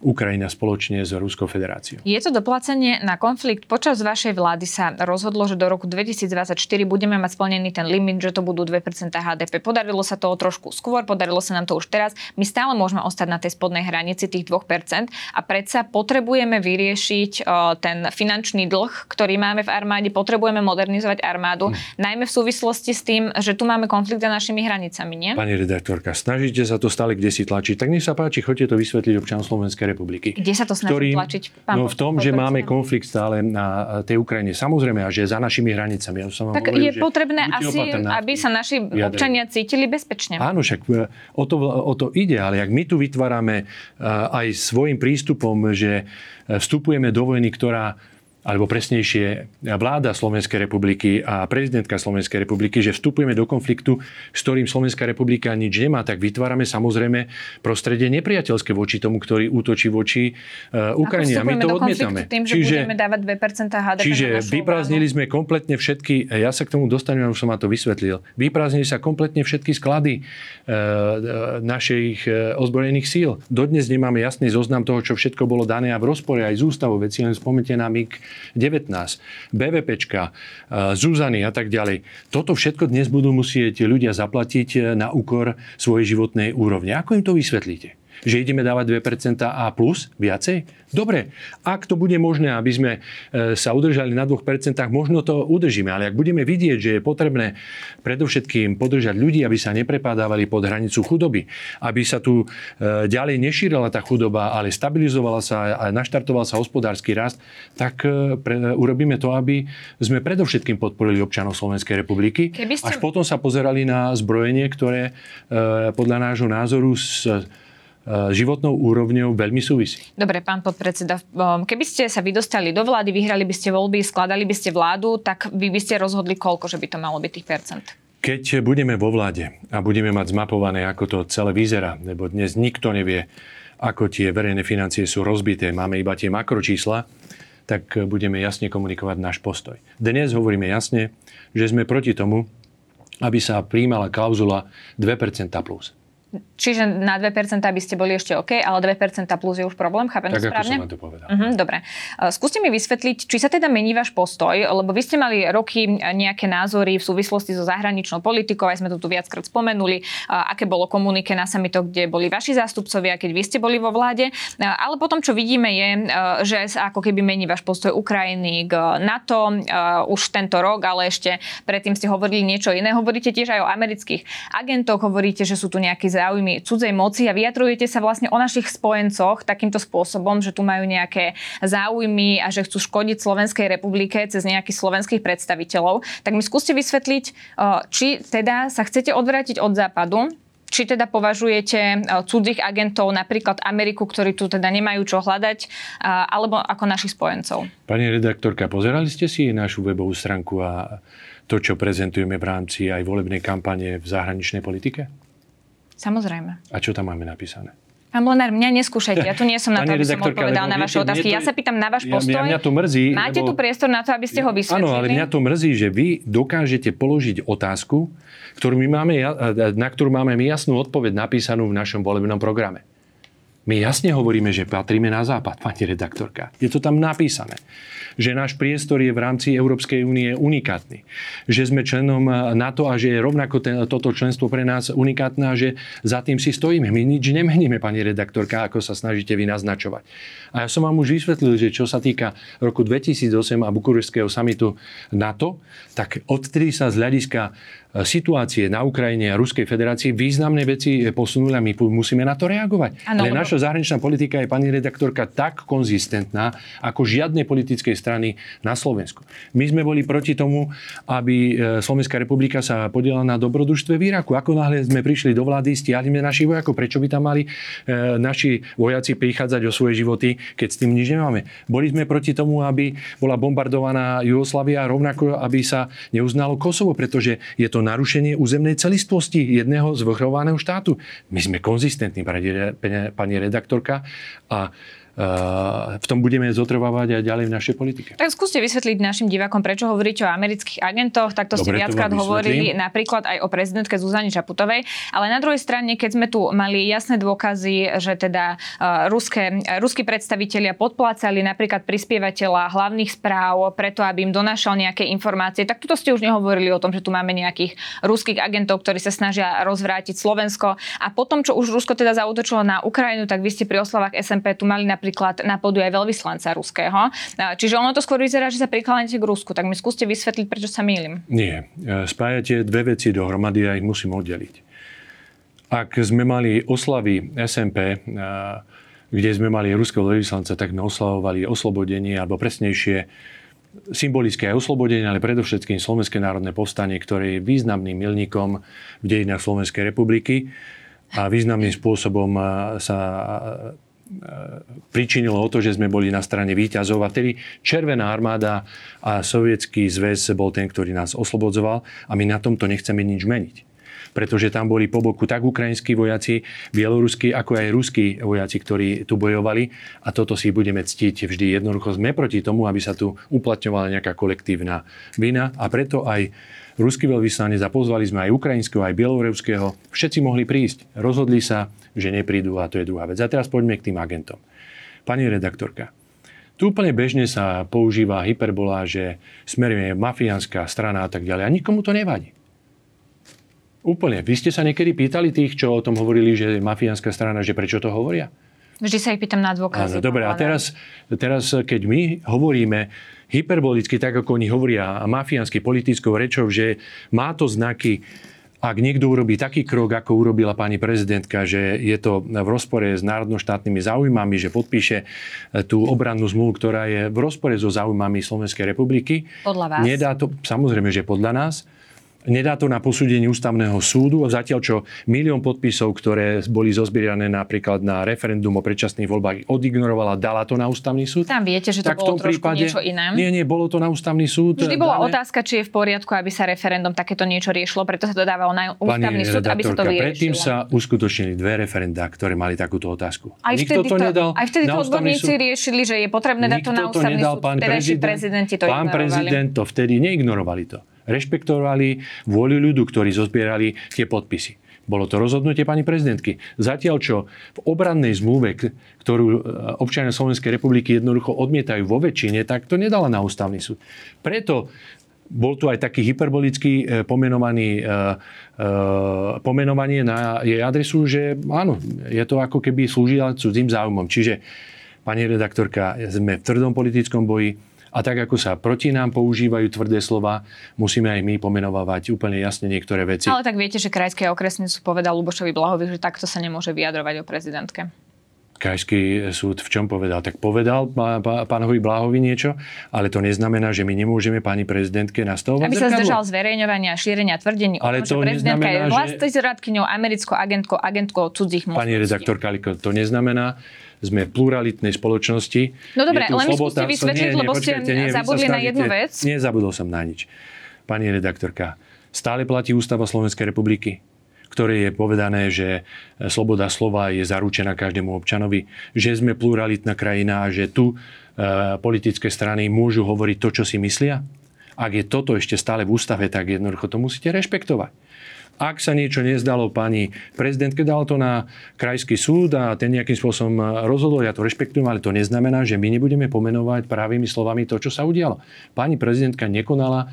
B: Ukrajina spoločne s Ruskou federáciou.
A: Je to doplácanie na konflikt. Počas vašej vlády sa rozhodlo, že do roku 2024 budeme mať splnený ten limit, že to budú 2% HDP. Podarilo sa to trošku skôr, podarilo sa nám to už teraz. My stále môžeme ostať na tej spodnej hranici tých 2% a predsa potrebujeme vyriešiť ten finančný dlh, ktorý máme v armáde, potrebujeme modernizovať armádu, hm. najmä v súvislosti s tým, že tu máme konflikt za našimi hranicami, nie?
B: Pani redaktorka, snažíte sa to stále kde si tlačiť, tak nech sa páči, choďte to vysvetliť občanom Slovenskej republiky.
A: Kde sa to snaží ktorým, tlačiť? Pán
B: no v tom, že máme konflikt stále na tej Ukrajine. Samozrejme, a že za našimi hranicami. Ja
A: som tak hovoril, je potrebné asi, aby sa naši vyjadrení. občania cítili bezpečne.
B: Áno, však e, o to, o to ide, ale ak my tu vytvárame e, aj svojim prístupom, že vstupujeme do vojny, ktorá alebo presnejšie vláda Slovenskej republiky a prezidentka Slovenskej republiky, že vstupujeme do konfliktu, s ktorým Slovenská republika nič nemá, tak vytvárame samozrejme prostredie nepriateľské voči tomu, ktorý útočí voči uh, Ukrajine. A my to odmietame.
A: Tým, že čiže, budeme dávať 2% HDP
B: Čiže vyprázdnili sme kompletne všetky, ja sa k tomu dostanem, už som ma to vysvetlil, vyprázdnili sa kompletne všetky sklady uh, našich ozbrojených síl. Dodnes nemáme jasný zoznam toho, čo všetko bolo dané a v rozpore aj z ústavou. Veci len spomente na MIG 19, BVPčka, e, Zuzany a tak ďalej. Toto všetko dnes budú musieť ľudia zaplatiť e, na úkor svojej životnej úrovne. Ako im to vysvetlíte? Že ideme dávať 2% a plus viacej? Dobre, ak to bude možné, aby sme e, sa udržali na 2%, možno to udržíme, ale ak budeme vidieť, že je potrebné predovšetkým podržať ľudí, aby sa neprepadávali pod hranicu chudoby, aby sa tu e, ďalej nešírila tá chudoba, ale stabilizovala sa a naštartoval sa hospodársky rast, tak e, pre, urobíme to, aby sme predovšetkým podporili občanov Slovenskej republiky. Ste... Až potom sa pozerali na zbrojenie, ktoré podľa nášho názoru s životnou úrovňou veľmi súvisí.
A: Dobre, pán podpredseda, keby ste sa vy dostali do vlády, vyhrali by ste voľby, skladali by ste vládu, tak vy by ste rozhodli koľko, že by to malo byť tých percent?
B: Keď budeme vo vláde a budeme mať zmapované, ako to celé vyzerá, lebo dnes nikto nevie, ako tie verejné financie sú rozbité, máme iba tie makročísla, tak budeme jasne komunikovať náš postoj. Dnes hovoríme jasne, že sme proti tomu, aby sa príjmala klauzula 2% plus.
A: Čiže na 2% by ste boli ešte OK, ale 2% plus je už problém, chápem
B: tak,
A: to správne?
B: Tak, ako som to povedal.
A: Uh-huh, dobre. Uh, skúste mi vysvetliť, či sa teda mení váš postoj, lebo vy ste mali roky nejaké názory v súvislosti so zahraničnou politikou, aj sme to tu viackrát spomenuli, uh, aké bolo komunike na samito, kde boli vaši zástupcovia, keď vy ste boli vo vláde. Uh, ale potom, čo vidíme, je, že sa ako keby mení váš postoj Ukrajiny k NATO už tento rok, ale ešte predtým ste hovorili niečo iné. Hovoríte tiež aj o amerických agentoch, hovoríte, že sú tu nejakí záujmy cudzej moci a vyjadrujete sa vlastne o našich spojencoch takýmto spôsobom, že tu majú nejaké záujmy a že chcú škodiť Slovenskej republike cez nejakých slovenských predstaviteľov. Tak mi skúste vysvetliť, či teda sa chcete odvrátiť od západu, či teda považujete cudzích agentov, napríklad Ameriku, ktorí tu teda nemajú čo hľadať, alebo ako našich spojencov?
B: Pani redaktorka, pozerali ste si našu webovú stránku a to, čo prezentujeme v rámci aj volebnej kampane v zahraničnej politike?
A: Samozrejme.
B: A čo tam máme napísané?
A: Pán Mlenár, mňa neskúšajte. Ja tu nie som na to, aby som odpovedal na vaše otázky. To, ja sa pýtam na váš postoj.
B: Ja, mňa to mrzí.
A: Máte lebo... tu priestor na to, aby ste ho vysvetlili?
B: Áno, ale mňa to mrzí, že vy dokážete položiť otázku, ktorú my máme, na ktorú máme my jasnú odpoveď napísanú v našom volebnom programe. My jasne hovoríme, že patríme na západ, pani redaktorka. Je to tam napísané že náš priestor je v rámci Európskej únie unikátny. Že sme členom NATO a že je rovnako ten, toto členstvo pre nás unikátne a že za tým si stojíme. My nič nemeníme, pani redaktorka, ako sa snažíte vy naznačovať. A ja som vám už vysvetlil, že čo sa týka roku 2008 a bukurešského samitu NATO, tak odtedy sa z hľadiska situácie na Ukrajine a Ruskej federácii významné veci posunuli a my musíme na to reagovať. Ano, Ale naša zahraničná politika je, pani redaktorka, tak konzistentná ako žiadnej politickej strany na Slovensku. My sme boli proti tomu, aby e, Slovenská republika sa podielala na dobrodružstve v Iraku. Ako náhle sme prišli do vlády, stiahli sme našich vojakov. Prečo by tam mali e, naši vojaci prichádzať o svoje životy, keď s tým nič nemáme? Boli sme proti tomu, aby bola bombardovaná Jugoslavia, rovnako aby sa neuznalo Kosovo, pretože je to to narušenie územnej celistvosti jedného zvrchovaného štátu. My sme konzistentní, pani redaktorka, a v tom budeme zotrvávať aj ďalej v našej politike.
A: Tak skúste vysvetliť našim divákom, prečo hovoríte o amerických agentoch. Takto ste viackrát hovorili napríklad aj o prezidentke Zuzane Čaputovej. Ale na druhej strane, keď sme tu mali jasné dôkazy, že teda uh, ruské, ruskí predstavitelia podplácali napríklad prispievateľa hlavných správ preto, aby im donášal nejaké informácie, tak tuto ste už nehovorili o tom, že tu máme nejakých ruských agentov, ktorí sa snažia rozvrátiť Slovensko. A potom, čo už Rusko teda zautočilo na Ukrajinu, tak vy ste pri oslavách SMP tu mali napríklad napríklad na podu aj veľvyslanca ruského. Čiže ono to skôr vyzerá, že sa prikláňate k Rusku. Tak mi skúste vysvetliť, prečo sa mýlim.
B: Nie. E, spájate dve veci dohromady a ich musím oddeliť. Ak sme mali oslavy SMP, e, kde sme mali ruského veľvyslanca, tak sme oslavovali oslobodenie, alebo presnejšie symbolické oslobodenie, ale predovšetkým Slovenské národné povstanie, ktoré je významným milníkom v dejinách Slovenskej republiky a významným spôsobom e, sa pričinilo o to, že sme boli na strane výťazov a tedy Červená armáda a Sovietský zväz bol ten, ktorý nás oslobodzoval a my na tomto nechceme nič meniť pretože tam boli po boku tak ukrajinskí vojaci, bieloruskí, ako aj ruskí vojaci, ktorí tu bojovali a toto si budeme ctiť vždy. Jednoducho sme proti tomu, aby sa tu uplatňovala nejaká kolektívna vina a preto aj ruský veľvyslanec a pozvali sme aj ukrajinského, aj bieloruského. Všetci mohli prísť. Rozhodli sa, že neprídu a to je druhá vec. A teraz poďme k tým agentom. Pani redaktorka, tu úplne bežne sa používa hyperbola, že smerujeme mafiánska strana a tak ďalej. A nikomu to nevadí. Úplne. Vy ste sa niekedy pýtali tých, čo o tom hovorili, že je mafiánska strana, že prečo to hovoria?
A: Vždy sa ich pýtam na dôkazy.
B: dobre, a teraz, teraz, keď my hovoríme hyperbolicky, tak ako oni hovoria mafiánsky politickou rečou, že má to znaky ak niekto urobí taký krok, ako urobila pani prezidentka, že je to v rozpore s národnoštátnymi záujmami, že podpíše e, tú obrannú zmluvu, ktorá je v rozpore so záujmami Slovenskej republiky.
A: Podľa vás?
B: Nedá to, samozrejme, že podľa nás. Nedá to na posúdenie ústavného súdu, zatiaľ čo milión podpisov, ktoré boli zozbierané napríklad na referendum o predčasných voľbách, odignorovala, dala to na ústavný súd.
A: Tam viete, že to tak bolo trošku prípade, niečo iné.
B: Nie, nie, bolo to na ústavný súd.
A: Vždy bola dané. otázka, či je v poriadku, aby sa referendum takéto niečo riešilo, preto sa to dávalo na ústavný súd, aby sa to vyriešilo.
B: Predtým sa uskutočnili dve referenda, ktoré mali takúto otázku.
A: Aj Nikto vtedy to, nedal aj vtedy to odborníci súd. riešili, že je potrebné dať to na ústavný to nedal, súd. Pán prezident, prezidenti to
B: pán prezident to vtedy neignorovali to rešpektovali vôľu ľudu, ktorí zozbierali tie podpisy. Bolo to rozhodnutie pani prezidentky. Zatiaľ, čo v obrannej zmluve, ktorú e, občania Slovenskej republiky jednoducho odmietajú vo väčšine, tak to nedala na ústavný súd. Preto bol tu aj taký hyperbolický e, pomenovaný, e, pomenovanie na jej adresu, že áno, je to ako keby slúžila cudzím záujmom. Čiže, pani redaktorka, sme v tvrdom politickom boji, a tak, ako sa proti nám používajú tvrdé slova, musíme aj my pomenovávať úplne jasne niektoré veci.
A: Ale tak viete, že krajské okresný súd povedal Lubošovi Blahovi, že takto sa nemôže vyjadrovať o prezidentke.
B: Krajský súd v čom povedal? Tak povedal pánovi Bláhovi niečo, ale to neznamená, že my nemôžeme pani prezidentke nastavovať
A: Aby sa zdržal zverejňovania a šírenia tvrdení ale o tom, to že prezidentka je vlastizradkyňou, americkou agentkou, agentkou cudzích mocností.
B: Pani redaktorka, to neznamená, sme v pluralitnej spoločnosti.
A: No dobre, len mi skúste vysvetliť, lebo ste zabudli na jednu vec.
B: Nezabudol som na nič. Pani redaktorka, stále platí Ústava Slovenskej republiky ktoré je povedané, že sloboda slova je zaručená každému občanovi, že sme pluralitná krajina a že tu e, politické strany môžu hovoriť to, čo si myslia? Ak je toto ešte stále v ústave, tak jednoducho to musíte rešpektovať. Ak sa niečo nezdalo pani prezidentke, dal to na krajský súd a ten nejakým spôsobom rozhodol, ja to rešpektujem, ale to neznamená, že my nebudeme pomenovať právými slovami to, čo sa udialo. Pani prezidentka nekonala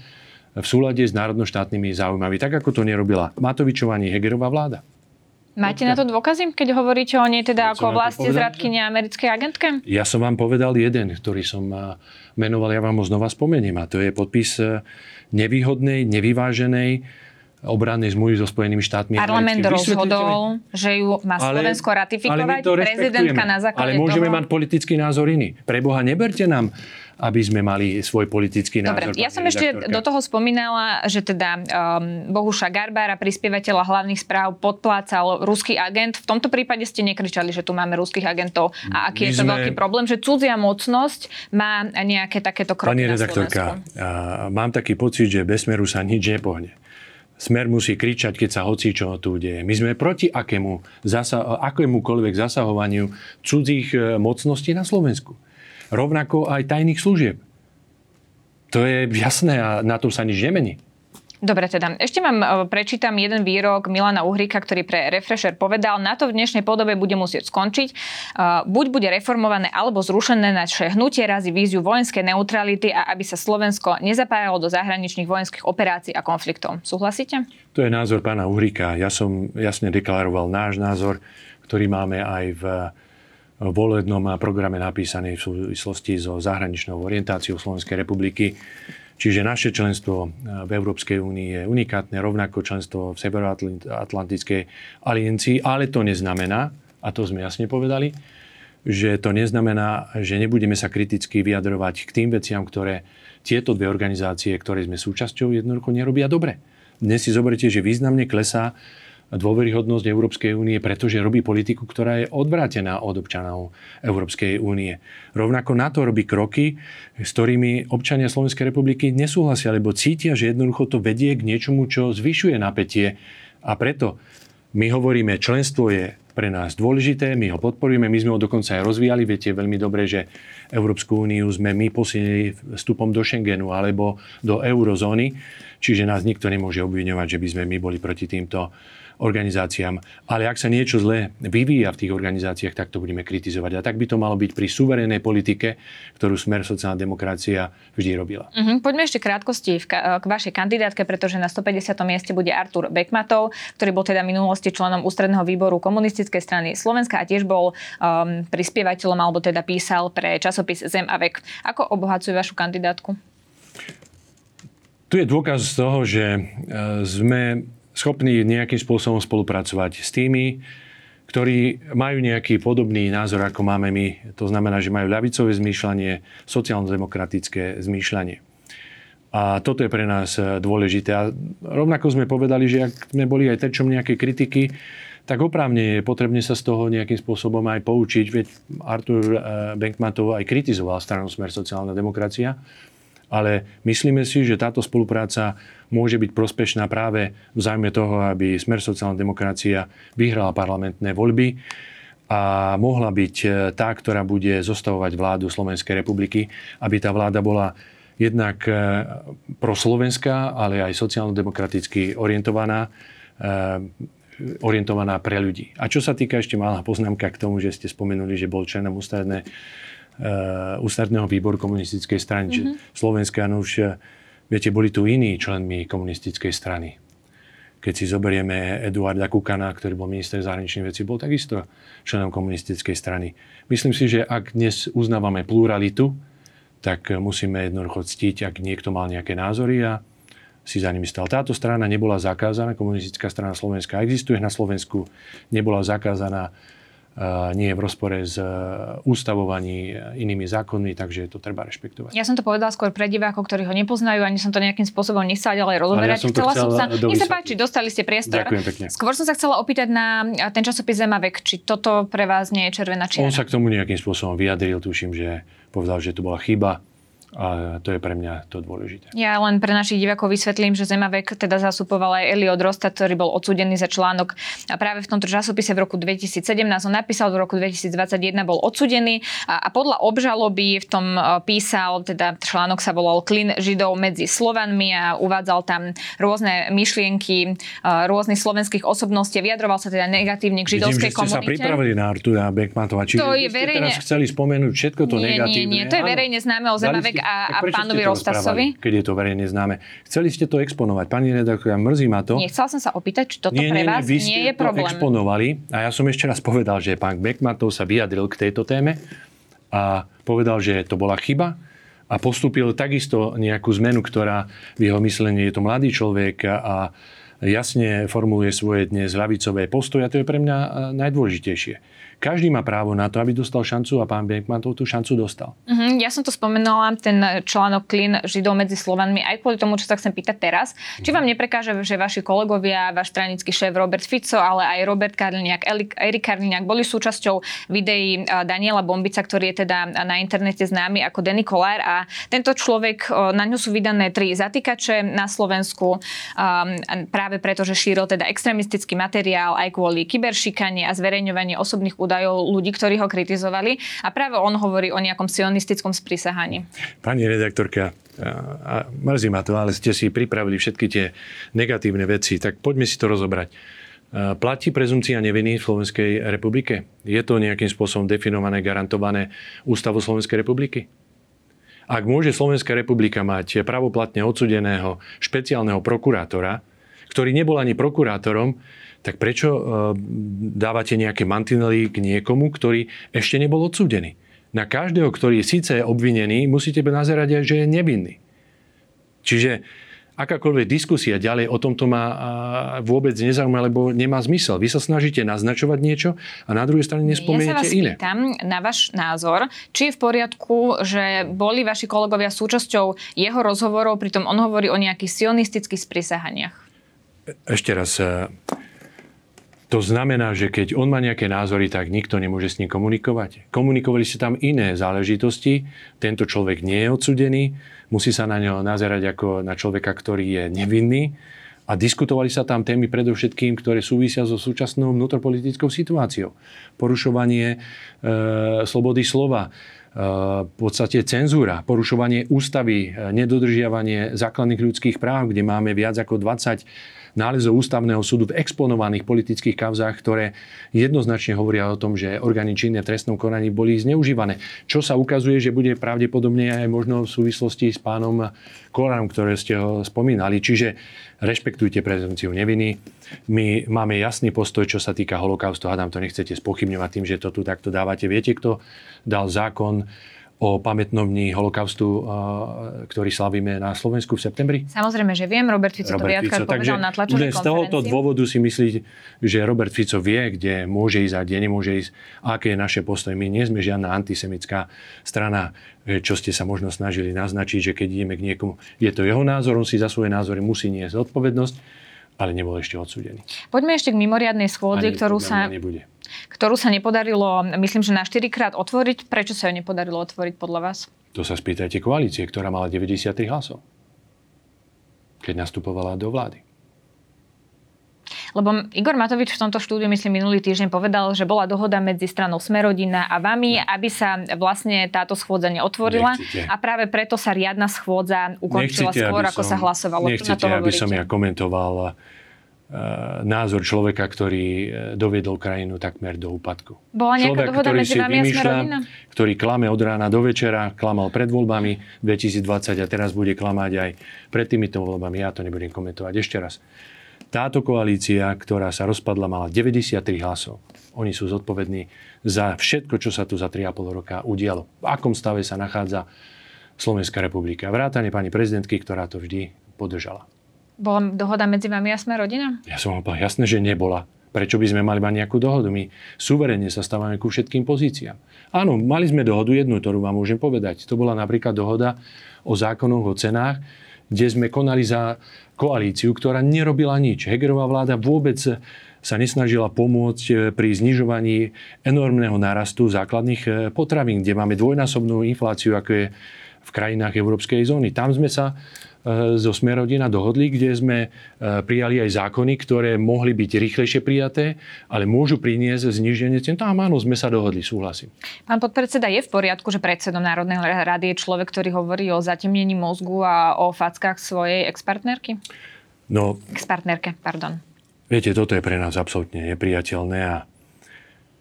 B: v súlade s národnoštátnymi záujmami, tak ako to nerobila Matovičová ani Hegerová vláda.
A: Máte na to dôkazy, keď hovoríte o nej teda ako vlasti zradkyne americkej agentke?
B: Ja som vám povedal jeden, ktorý som menoval, ja vám ho znova spomeniem. A to je podpis e, nevýhodnej, nevyváženej obrannej zmluvy so Spojenými štátmi.
A: Parlament rozhodol, že ju má Slovensko ale, ratifikovať. Ale prezidentka na základe
B: Ale môžeme
A: toho...
B: mať politický názor iný. Preboha, neberte nám aby sme mali svoj politický názor.
A: Dobre, ja som ešte do toho spomínala, že teda um, Bohuša Garbára, prispievateľa hlavných správ, podplácal ruský agent. V tomto prípade ste nekričali, že tu máme ruských agentov a aký My je to sme... veľký problém, že cudzia mocnosť má nejaké takéto kroky
B: Pani redaktorka, mám taký pocit, že bez smeru sa nič nepohne. Smer musí kričať, keď sa hoci čo tu deje. My sme proti akému, zasa, akémukoľvek zasahovaniu cudzích e, mocností na Slovensku. Rovnako aj tajných služieb. To je jasné a na to sa nič nemení.
A: Dobre, teda ešte vám e, prečítam jeden výrok Milana Uhrika, ktorý pre Refresher povedal, na to v dnešnej podobe bude musieť skončiť. E, buď bude reformované alebo zrušené naše hnutie razy víziu vojenskej neutrality a aby sa Slovensko nezapájalo do zahraničných vojenských operácií a konfliktov. Súhlasíte?
B: To je názor pána Uhrika. Ja som jasne deklaroval náš názor, ktorý máme aj v volebnom programe napísaný v súvislosti so zahraničnou orientáciou Slovenskej republiky. Čiže naše členstvo eh, v Európskej únii je unikátne, rovnako členstvo v Severoatlantickej aliencii, ale to neznamená, a to sme jasne povedali, že to neznamená, že nebudeme sa kriticky vyjadrovať k tým veciam, ktoré tieto dve organizácie, ktoré sme súčasťou, jednoducho nerobia dobre. Dnes si zoberte, že významne klesá dôveryhodnosť Európskej únie, pretože robí politiku, ktorá je odvrátená od občanov Európskej únie. Rovnako na to robí kroky, s ktorými občania Slovenskej republiky nesúhlasia, lebo cítia, že jednoducho to vedie k niečomu, čo zvyšuje napätie. A preto my hovoríme, členstvo je pre nás dôležité, my ho podporujeme, my sme ho dokonca aj rozvíjali. Viete veľmi dobre, že Európsku úniu sme my posilnili vstupom do Schengenu alebo do eurozóny, čiže nás nikto nemôže obviňovať, že by sme my boli proti týmto organizáciám. Ale ak sa niečo zlé vyvíja v tých organizáciách, tak to budeme kritizovať. A tak by to malo byť pri suverénnej politike, ktorú Smer sociálna demokracia vždy robila.
A: Uh-huh. Poďme ešte krátkosti k vašej kandidátke, pretože na 150. mieste bude Artur Bekmatov, ktorý bol teda v minulosti členom ústredného výboru komunistickej strany Slovenska a tiež bol um, prispievateľom alebo teda písal pre časopis Zem a vek. Ako obohacuje vašu kandidátku?
B: Tu je dôkaz toho, že e, sme schopní nejakým spôsobom spolupracovať s tými, ktorí majú nejaký podobný názor, ako máme my. To znamená, že majú ľavicové zmýšľanie, sociálno-demokratické zmýšľanie. A toto je pre nás e, dôležité. A rovnako sme povedali, že ak sme boli aj terčom nejaké kritiky, tak oprávne je potrebné sa z toho nejakým spôsobom aj poučiť. Veď Artur e, Benkmatov aj kritizoval stranu Smer sociálna demokracia. Ale myslíme si, že táto spolupráca môže byť prospešná práve v zájme toho, aby Smer sociálna demokracia vyhrala parlamentné voľby a mohla byť e, tá, ktorá bude zostavovať vládu Slovenskej republiky, aby tá vláda bola jednak e, proslovenská, ale aj sociálno-demokraticky orientovaná, e, orientovaná pre ľudí. A čo sa týka ešte malá poznámka k tomu, že ste spomenuli, že bol členom ústredné, e, ústredného výboru komunistickej strany, mm-hmm. Slovenska, už viete, boli tu iní členmi komunistickej strany. Keď si zoberieme Eduarda Kukana, ktorý bol minister zahraničných vecí, bol takisto členom komunistickej strany. Myslím si, že ak dnes uznávame pluralitu, tak musíme jednoducho ctiť, ak niekto mal nejaké názory a si za nimi stal. Táto strana nebola zakázaná, komunistická strana Slovenska existuje na Slovensku, nebola zakázaná, nie je v rozpore s e, ústavovaní e, inými zákonmi, takže to treba rešpektovať.
A: Ja som to povedala skôr pre divákov, ktorí ho nepoznajú, ani som to nejakým spôsobom nechcela ďalej rozoberať.
B: Ja som chcela, chcela som sa...
A: Nech sa páči, dostali ste priestor.
B: Ďakujem pekne.
A: Skôr som sa chcela opýtať na ten časopis Zemavek, či toto pre vás nie je červená čiara.
B: On sa k tomu nejakým spôsobom vyjadril, tuším, že povedal, že to bola chyba a to je pre mňa to dôležité.
A: Ja len pre našich divákov vysvetlím, že Zemavek teda zastupoval aj Eliot Rostat, ktorý bol odsudený za článok a práve v tomto časopise v roku 2017 on napísal, v roku 2021 bol odsudený a, a podľa obžaloby v tom e, písal, teda článok sa volal Klin Židov medzi Slovanmi a uvádzal tam rôzne myšlienky e, rôznych slovenských osobností, vyjadroval sa teda negatívne k židovskej
B: Vidím, že ste
A: komunite.
B: sa pripravili na Artura Beckmantova. Čiže to je verejne... teraz chceli spomenúť všetko to
A: nie,
B: negatívne.
A: Nie, nie, to je verejne známe o Zemavek a, a pánovi Rostasovi.
B: Keď je to verejne známe. Chceli ste to exponovať. Pani redaktorka, mrzí ma to.
A: Nechcela som sa opýtať, či toto
B: nie,
A: pre
B: nie,
A: vás
B: nie,
A: nie je problém.
B: To exponovali a ja som ešte raz povedal, že pán Beckmatov sa vyjadril k tejto téme a povedal, že to bola chyba a postúpil takisto nejakú zmenu, ktorá v jeho myslení je to mladý človek a jasne formuluje svoje dnes ľavicové postoje a to je pre mňa najdôležitejšie. Každý má právo na to, aby dostal šancu a pán Beckmantov tú šancu dostal.
A: Uh-huh, ja som to spomenula, ten článok Klin Židov medzi Slovanmi, aj kvôli tomu, čo sa chcem pýtať teraz. Uh-huh. Či vám neprekáže, že vaši kolegovia, váš stranický šéf Robert Fico, ale aj Robert Karliniak, Erik Karliniak boli súčasťou videí Daniela Bombica, ktorý je teda na internete známy ako Denny Kolár a tento človek, na ňu sú vydané tri zatýkače na Slovensku um, práve preto, že šíril teda extremistický materiál aj kvôli kyberšikanie a zverejňovanie osobných údajov ľudí, ktorí ho kritizovali. A práve on hovorí o nejakom sionistickom sprísahaní.
B: Pani redaktorka, a mrzí ma to, ale ste si pripravili všetky tie negatívne veci, tak poďme si to rozobrať. Platí prezumcia neviny v Slovenskej republike? Je to nejakým spôsobom definované, garantované Ústavu Slovenskej republiky? Ak môže Slovenská republika mať pravoplatne odsudeného špeciálneho prokurátora, ktorý nebol ani prokurátorom, tak prečo e, dávate nejaké mantinely k niekomu, ktorý ešte nebol odsúdený? Na každého, ktorý je síce obvinený, musíte nazerať aj, že je nevinný. Čiže akákoľvek diskusia ďalej o tomto ma vôbec nezaujíma, lebo nemá zmysel. Vy sa snažíte naznačovať niečo a na druhej strane nespomeniete
A: iné. Ja sa vás pýtam na váš názor, či je v poriadku, že boli vaši kolegovia súčasťou jeho rozhovorov, pritom on hovorí o nejakých sionistických sprisahaniach.
B: Ešte raz, e, to znamená, že keď on má nejaké názory, tak nikto nemôže s ním komunikovať. Komunikovali ste tam iné záležitosti. Tento človek nie je odsudený. Musí sa na ňo nazerať ako na človeka, ktorý je nevinný. A diskutovali sa tam témy predovšetkým, ktoré súvisia so súčasnou vnútropolitickou situáciou. Porušovanie e, slobody slova, e, v podstate cenzúra, porušovanie ústavy, e, nedodržiavanie základných ľudských práv, kde máme viac ako 20 nálezov ústavného súdu v exponovaných politických kauzách, ktoré jednoznačne hovoria o tom, že orgány činné trestnom konaní boli zneužívané. Čo sa ukazuje, že bude pravdepodobne aj možno v súvislosti s pánom Kolárom, ktoré ste ho spomínali. Čiže rešpektujte prezumciu neviny. My máme jasný postoj, čo sa týka holokaustu. Hádam, to nechcete spochybňovať tým, že to tu takto dávate. Viete, kto dal zákon o pamätnom holokaustu, ktorý slavíme na Slovensku v septembri?
A: Samozrejme, že viem. Robert Fico Robert to viackrát povedal na tlačovej
B: Z tohoto dôvodu si myslí, že Robert Fico vie, kde môže ísť a kde nemôže ísť, aké je naše postoj. My nie sme žiadna antisemická strana, čo ste sa možno snažili naznačiť, že keď ideme k niekomu, je to jeho názor, on si za svoje názory musí niesť zodpovednosť, ale nebol ešte odsúdený.
A: Poďme ešte k mimoriadnej schôdzi, ktorú sa... Nebude ktorú sa nepodarilo, myslím, že na 4 krát otvoriť. Prečo sa ju nepodarilo otvoriť podľa vás?
B: To sa spýtajte koalície, ktorá mala 93 hlasov, keď nastupovala do vlády.
A: Lebo Igor Matovič v tomto štúdiu, myslím, minulý týždeň povedal, že bola dohoda medzi stranou Smerodina a vami, aby sa vlastne táto schôdza neotvorila. Nechcite. A práve preto sa riadna schôdza ukončila nechcite, skôr, ako som, sa hlasovalo.
B: Nechcete, aby som ja komentoval Eh, názor človeka, ktorý eh, doviedol krajinu takmer do úpadku.
A: Bola nejaká Človek, dohoda ktorý medzi si vymýšľa,
B: ktorý klame od rána do večera, klamal pred voľbami 2020 a teraz bude klamať aj pred týmito voľbami. Ja to nebudem komentovať. Ešte raz. Táto koalícia, ktorá sa rozpadla, mala 93 hlasov. Oni sú zodpovední za všetko, čo sa tu za 3,5 roka udialo. V akom stave sa nachádza Slovenská republika. Vrátane pani prezidentky, ktorá to vždy podržala.
A: Bola dohoda medzi vami a sme rodina?
B: Ja som povedal, jasné, že nebola. Prečo by sme mali mať nejakú dohodu? My suverene sa stávame ku všetkým pozíciám. Áno, mali sme dohodu jednu, ktorú vám môžem povedať. To bola napríklad dohoda o zákonoch, o cenách, kde sme konali za koalíciu, ktorá nerobila nič. Hegerová vláda vôbec sa nesnažila pomôcť eh, pri znižovaní enormného nárastu základných eh, potravín, kde máme dvojnásobnú infláciu, ako je v krajinách Európskej zóny. Tam sme sa e, zo Smerodina dohodli, kde sme e, prijali aj zákony, ktoré mohli byť rýchlejšie prijaté, ale môžu priniesť zniženie cien. Tam áno, sme sa dohodli, súhlasím.
A: Pán podpredseda, je v poriadku, že predsedom Národnej rady je človek, ktorý hovorí o zatemnení mozgu a o fackách svojej expartnerky?
B: No,
A: expartnerke, pardon.
B: Viete, toto je pre nás absolútne nepriateľné a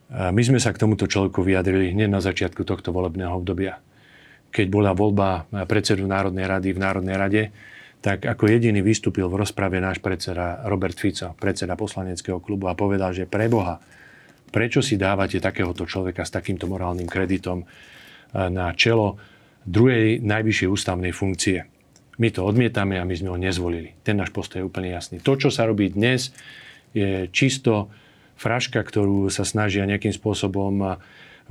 B: my sme sa k tomuto človeku vyjadrili hneď na začiatku tohto volebného obdobia keď bola voľba predsedu Národnej rady v Národnej rade, tak ako jediný vystúpil v rozprave náš predseda Robert Fico, predseda poslaneckého klubu a povedal, že pre Boha, prečo si dávate takéhoto človeka s takýmto morálnym kreditom e, na čelo druhej najvyššej ústavnej funkcie. My to odmietame a my sme ho nezvolili. Ten náš postoj je úplne jasný. To, čo sa robí dnes, je čisto fraška, ktorú sa snažia nejakým spôsobom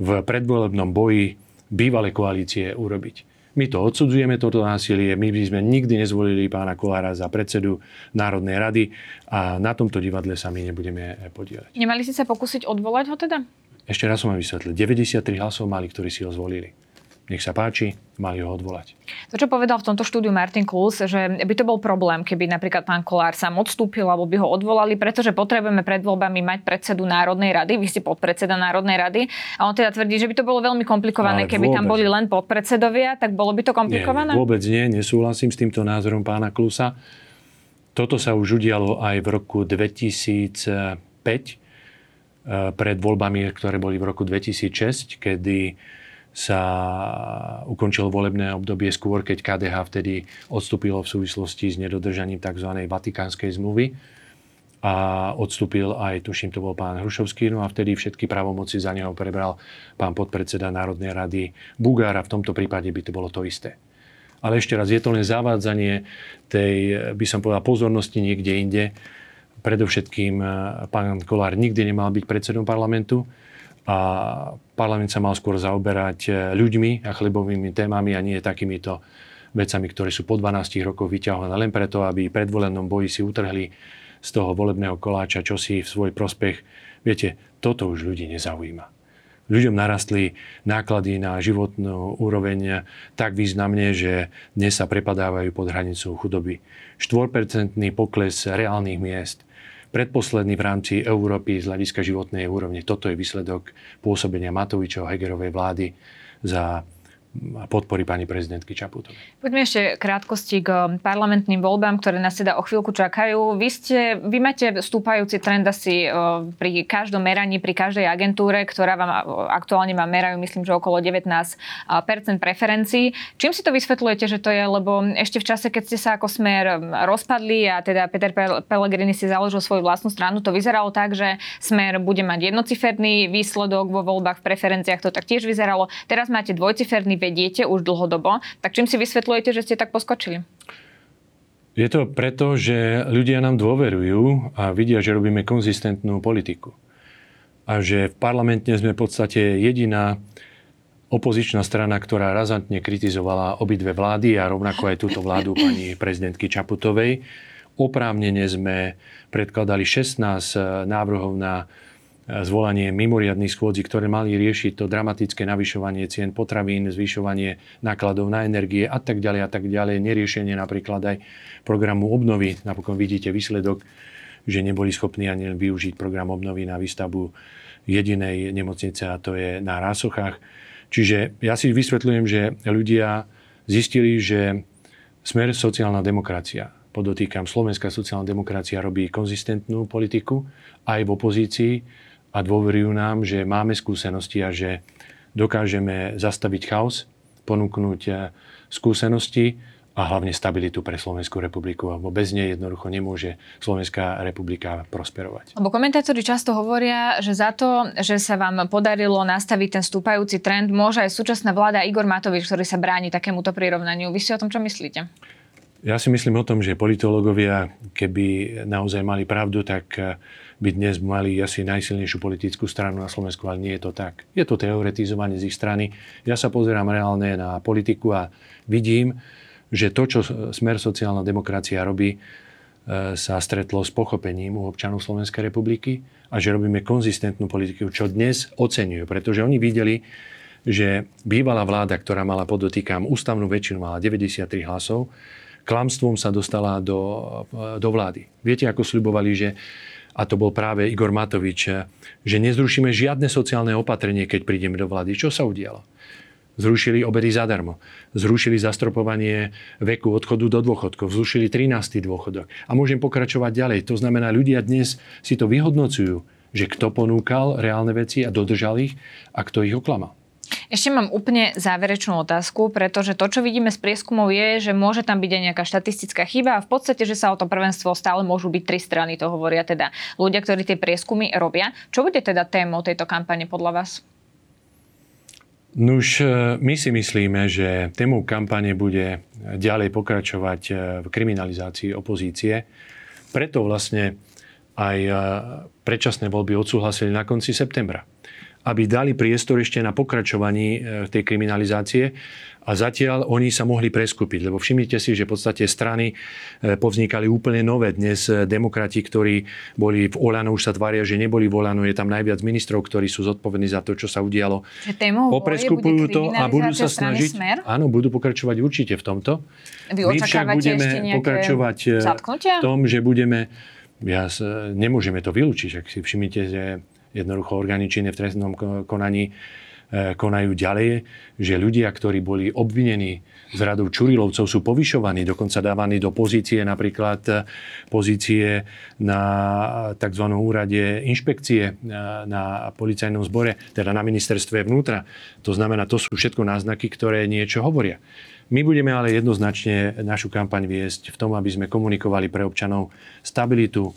B: v predvolebnom boji bývalé koalície urobiť. My to odsudzujeme, toto násilie. My by sme nikdy nezvolili pána Kolára za predsedu Národnej rady a na tomto divadle sa my nebudeme podielať.
A: Nemali ste sa pokúsiť odvolať ho teda?
B: Ešte raz som vám vysvetlil. 93 hlasov mali, ktorí si ho zvolili nech sa páči, mali ho odvolať.
A: To, čo povedal v tomto štúdiu Martin Kuls, že by to bol problém, keby napríklad pán Kolár sám odstúpil alebo by ho odvolali, pretože potrebujeme pred voľbami mať predsedu Národnej rady, vy ste podpredseda Národnej rady a on teda tvrdí, že by to bolo veľmi komplikované, Ale keby vôbec. tam boli len podpredsedovia, tak bolo by to komplikované?
B: Nie, vôbec nie, nesúhlasím s týmto názorom pána Klusa. Toto sa už udialo aj v roku 2005, eh, pred voľbami, ktoré boli v roku 2006, kedy sa ukončilo volebné obdobie skôr, keď KDH vtedy odstúpilo v súvislosti s nedodržaním tzv. Vatikánskej zmluvy a odstúpil aj, tuším, to bol pán Hrušovský, no a vtedy všetky právomoci za neho prebral pán podpredseda Národnej rady Bugára. V tomto prípade by to bolo to isté. Ale ešte raz, je to len zavádzanie tej, by som povedal, pozornosti niekde inde. Predovšetkým eh, pán Kolár nikdy nemal byť predsedom parlamentu a parlament sa mal skôr zaoberať e, ľuďmi a chlebovými témami a nie takýmito vecami, ktoré sú po 12 rokoch vyťahované len preto, aby v predvolenom boji si utrhli z toho volebného koláča, čo si v svoj prospech. Viete, toto už ľudí nezaujíma. Ľuďom narastli náklady na životnú úroveň tak významne, že dnes sa prepadávajú pod hranicu chudoby. 4% pokles reálnych miest, predposledný v rámci Európy z hľadiska životnej úrovne. Toto je výsledok pôsobenia Matovičov Hegerovej vlády za podpory pani prezidentky Čaputovej.
A: Poďme ešte krátkosti k um, parlamentným voľbám, ktoré nás teda o chvíľku čakajú. Vy, ste, vy máte stúpajúci trend asi uh, pri každom meraní, pri každej agentúre, ktorá vám uh, aktuálne vám merajú, myslím, že okolo 19% uh, preferencií. Čím si to vysvetľujete, že to je? Lebo ešte v čase, keď ste sa ako smer um, rozpadli a teda Peter Pellegrini si založil svoju vlastnú stranu, to vyzeralo tak, že smer bude mať jednociferný výsledok vo voľbách v preferenciách, to tak tiež vyzeralo. Teraz máte dvojciferný vediete už dlhodobo, tak čím si vysvetľujete, že ste tak poskočili?
B: Je to preto, že ľudia nám dôverujú a vidia, že robíme konzistentnú politiku. A že v parlamente sme v podstate jediná opozičná strana, ktorá razantne kritizovala obidve vlády a rovnako aj túto vládu pani prezidentky Čaputovej. Oprávnene sme predkladali 16 eh, návrhov na zvolanie mimoriadných schôdzi, ktoré mali riešiť to dramatické navyšovanie cien potravín, zvyšovanie nákladov na energie a tak ďalej a tak ďalej. Neriešenie napríklad aj programu obnovy. Napokon vidíte výsledok, že neboli schopní ani využiť program obnovy na výstavbu jedinej nemocnice a to je na Rásochách. Čiže ja si vysvetľujem, že ľudia zistili, že smer sociálna demokracia, podotýkam, slovenská sociálna demokracia robí konzistentnú politiku aj v opozícii a dôverujú nám, že máme skúsenosti a že dokážeme zastaviť chaos, ponúknuť eh, skúsenosti a hlavne stabilitu pre Slovenskú republiku, lebo bez nej jednoducho nemôže Slovenská republika prosperovať.
A: Lebo komentátori často hovoria, že za to, že sa vám podarilo nastaviť ten stúpajúci trend, môže aj súčasná vláda Igor Matovič, ktorý sa bráni takémuto prirovnaniu. Vy si o tom čo myslíte?
B: Ja si myslím o tom, že politológovia, keby naozaj mali pravdu, tak eh, by dnes mali asi najsilnejšiu politickú stranu na Slovensku, ale nie je to tak. Je to teoretizovanie z ich strany. Ja sa pozerám reálne na politiku a vidím, že to, čo Smer sociálna demokracia robí, e, sa stretlo s pochopením u občanov Slovenskej republiky a že robíme konzistentnú politiku, čo dnes oceňujú, pretože oni videli, že bývalá vláda, ktorá mala, podotýkam, ústavnú väčšinu, mala 93 hlasov, klamstvom sa dostala do, do vlády. Viete, ako slibovali, že a to bol práve Igor Matovič, že nezrušíme žiadne sociálne opatrenie, keď prídeme do vlády. Čo sa udialo? Zrušili obedy zadarmo. Zrušili zastropovanie veku odchodu do dôchodkov. Zrušili 13. dôchodok. A môžem pokračovať ďalej. To znamená, ľudia dnes si to vyhodnocujú, že kto ponúkal reálne veci a dodržal ich a kto ich oklamal.
A: Ešte mám úplne záverečnú otázku, pretože to, čo vidíme z prieskumov, je, že môže tam byť aj nejaká štatistická chyba a v podstate, že sa o to prvenstvo stále môžu byť tri strany, to hovoria teda ľudia, ktorí tie prieskumy robia. Čo bude teda témou tejto kampane podľa vás?
B: Nuž, e, my si myslíme, že tému kampane bude ďalej pokračovať e, v kriminalizácii opozície. Preto vlastne aj e, predčasné voľby odsúhlasili na konci septembra aby dali priestor ešte na pokračovaní tej kriminalizácie a zatiaľ oni sa mohli preskúpiť, lebo všimnite si, že v podstate strany e, povznikali úplne nové. Dnes e, demokrati, ktorí boli v Olano, už sa tvária, že neboli v Olano, je tam najviac ministrov, ktorí sú zodpovední za to, čo sa udialo.
A: Popreskupujú to a budú sa snažiť. Smer?
B: Áno, budú pokračovať určite v tomto.
A: Vy My však budeme
B: pokračovať e,
A: zatknutia?
B: v tom, že budeme ja, nemôžeme to vylúčiť, ak si všimnite, že jednoducho orgány činné v trestnom konaní E, konajú ďalej, že ľudia, ktorí boli obvinení z radou Čurilovcov, sú povyšovaní, dokonca dávaní do pozície, napríklad e, pozície na tzv. úrade inšpekcie e, na policajnom zbore, teda na ministerstve vnútra. To znamená, to sú všetko náznaky, ktoré niečo hovoria. My budeme ale jednoznačne našu kampaň viesť v tom, aby sme komunikovali pre občanov stabilitu,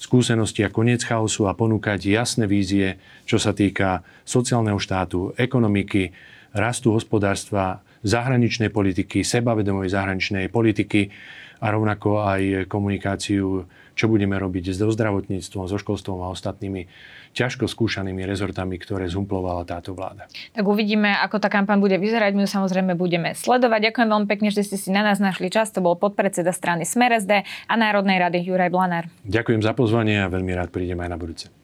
B: skúsenosti a koniec chaosu a ponúkať jasné vízie, čo sa týka sociálneho štátu, ekonomiky, rastu hospodárstva, zahraničnej politiky, sebavedomej zahraničnej politiky a rovnako aj komunikáciu, čo budeme robiť so zdravotníctvom, so školstvom a ostatnými ťažko skúšanými rezortami, ktoré zumplovala táto vláda.
A: Tak uvidíme, ako tá kampaň bude vyzerať. My ju samozrejme budeme sledovať. Ďakujem veľmi pekne, že ste si na nás našli čas. To bol podpredseda strany Smer SD a Národnej rady Juraj Blanár.
B: Ďakujem za pozvanie a veľmi rád prídem aj na budúce.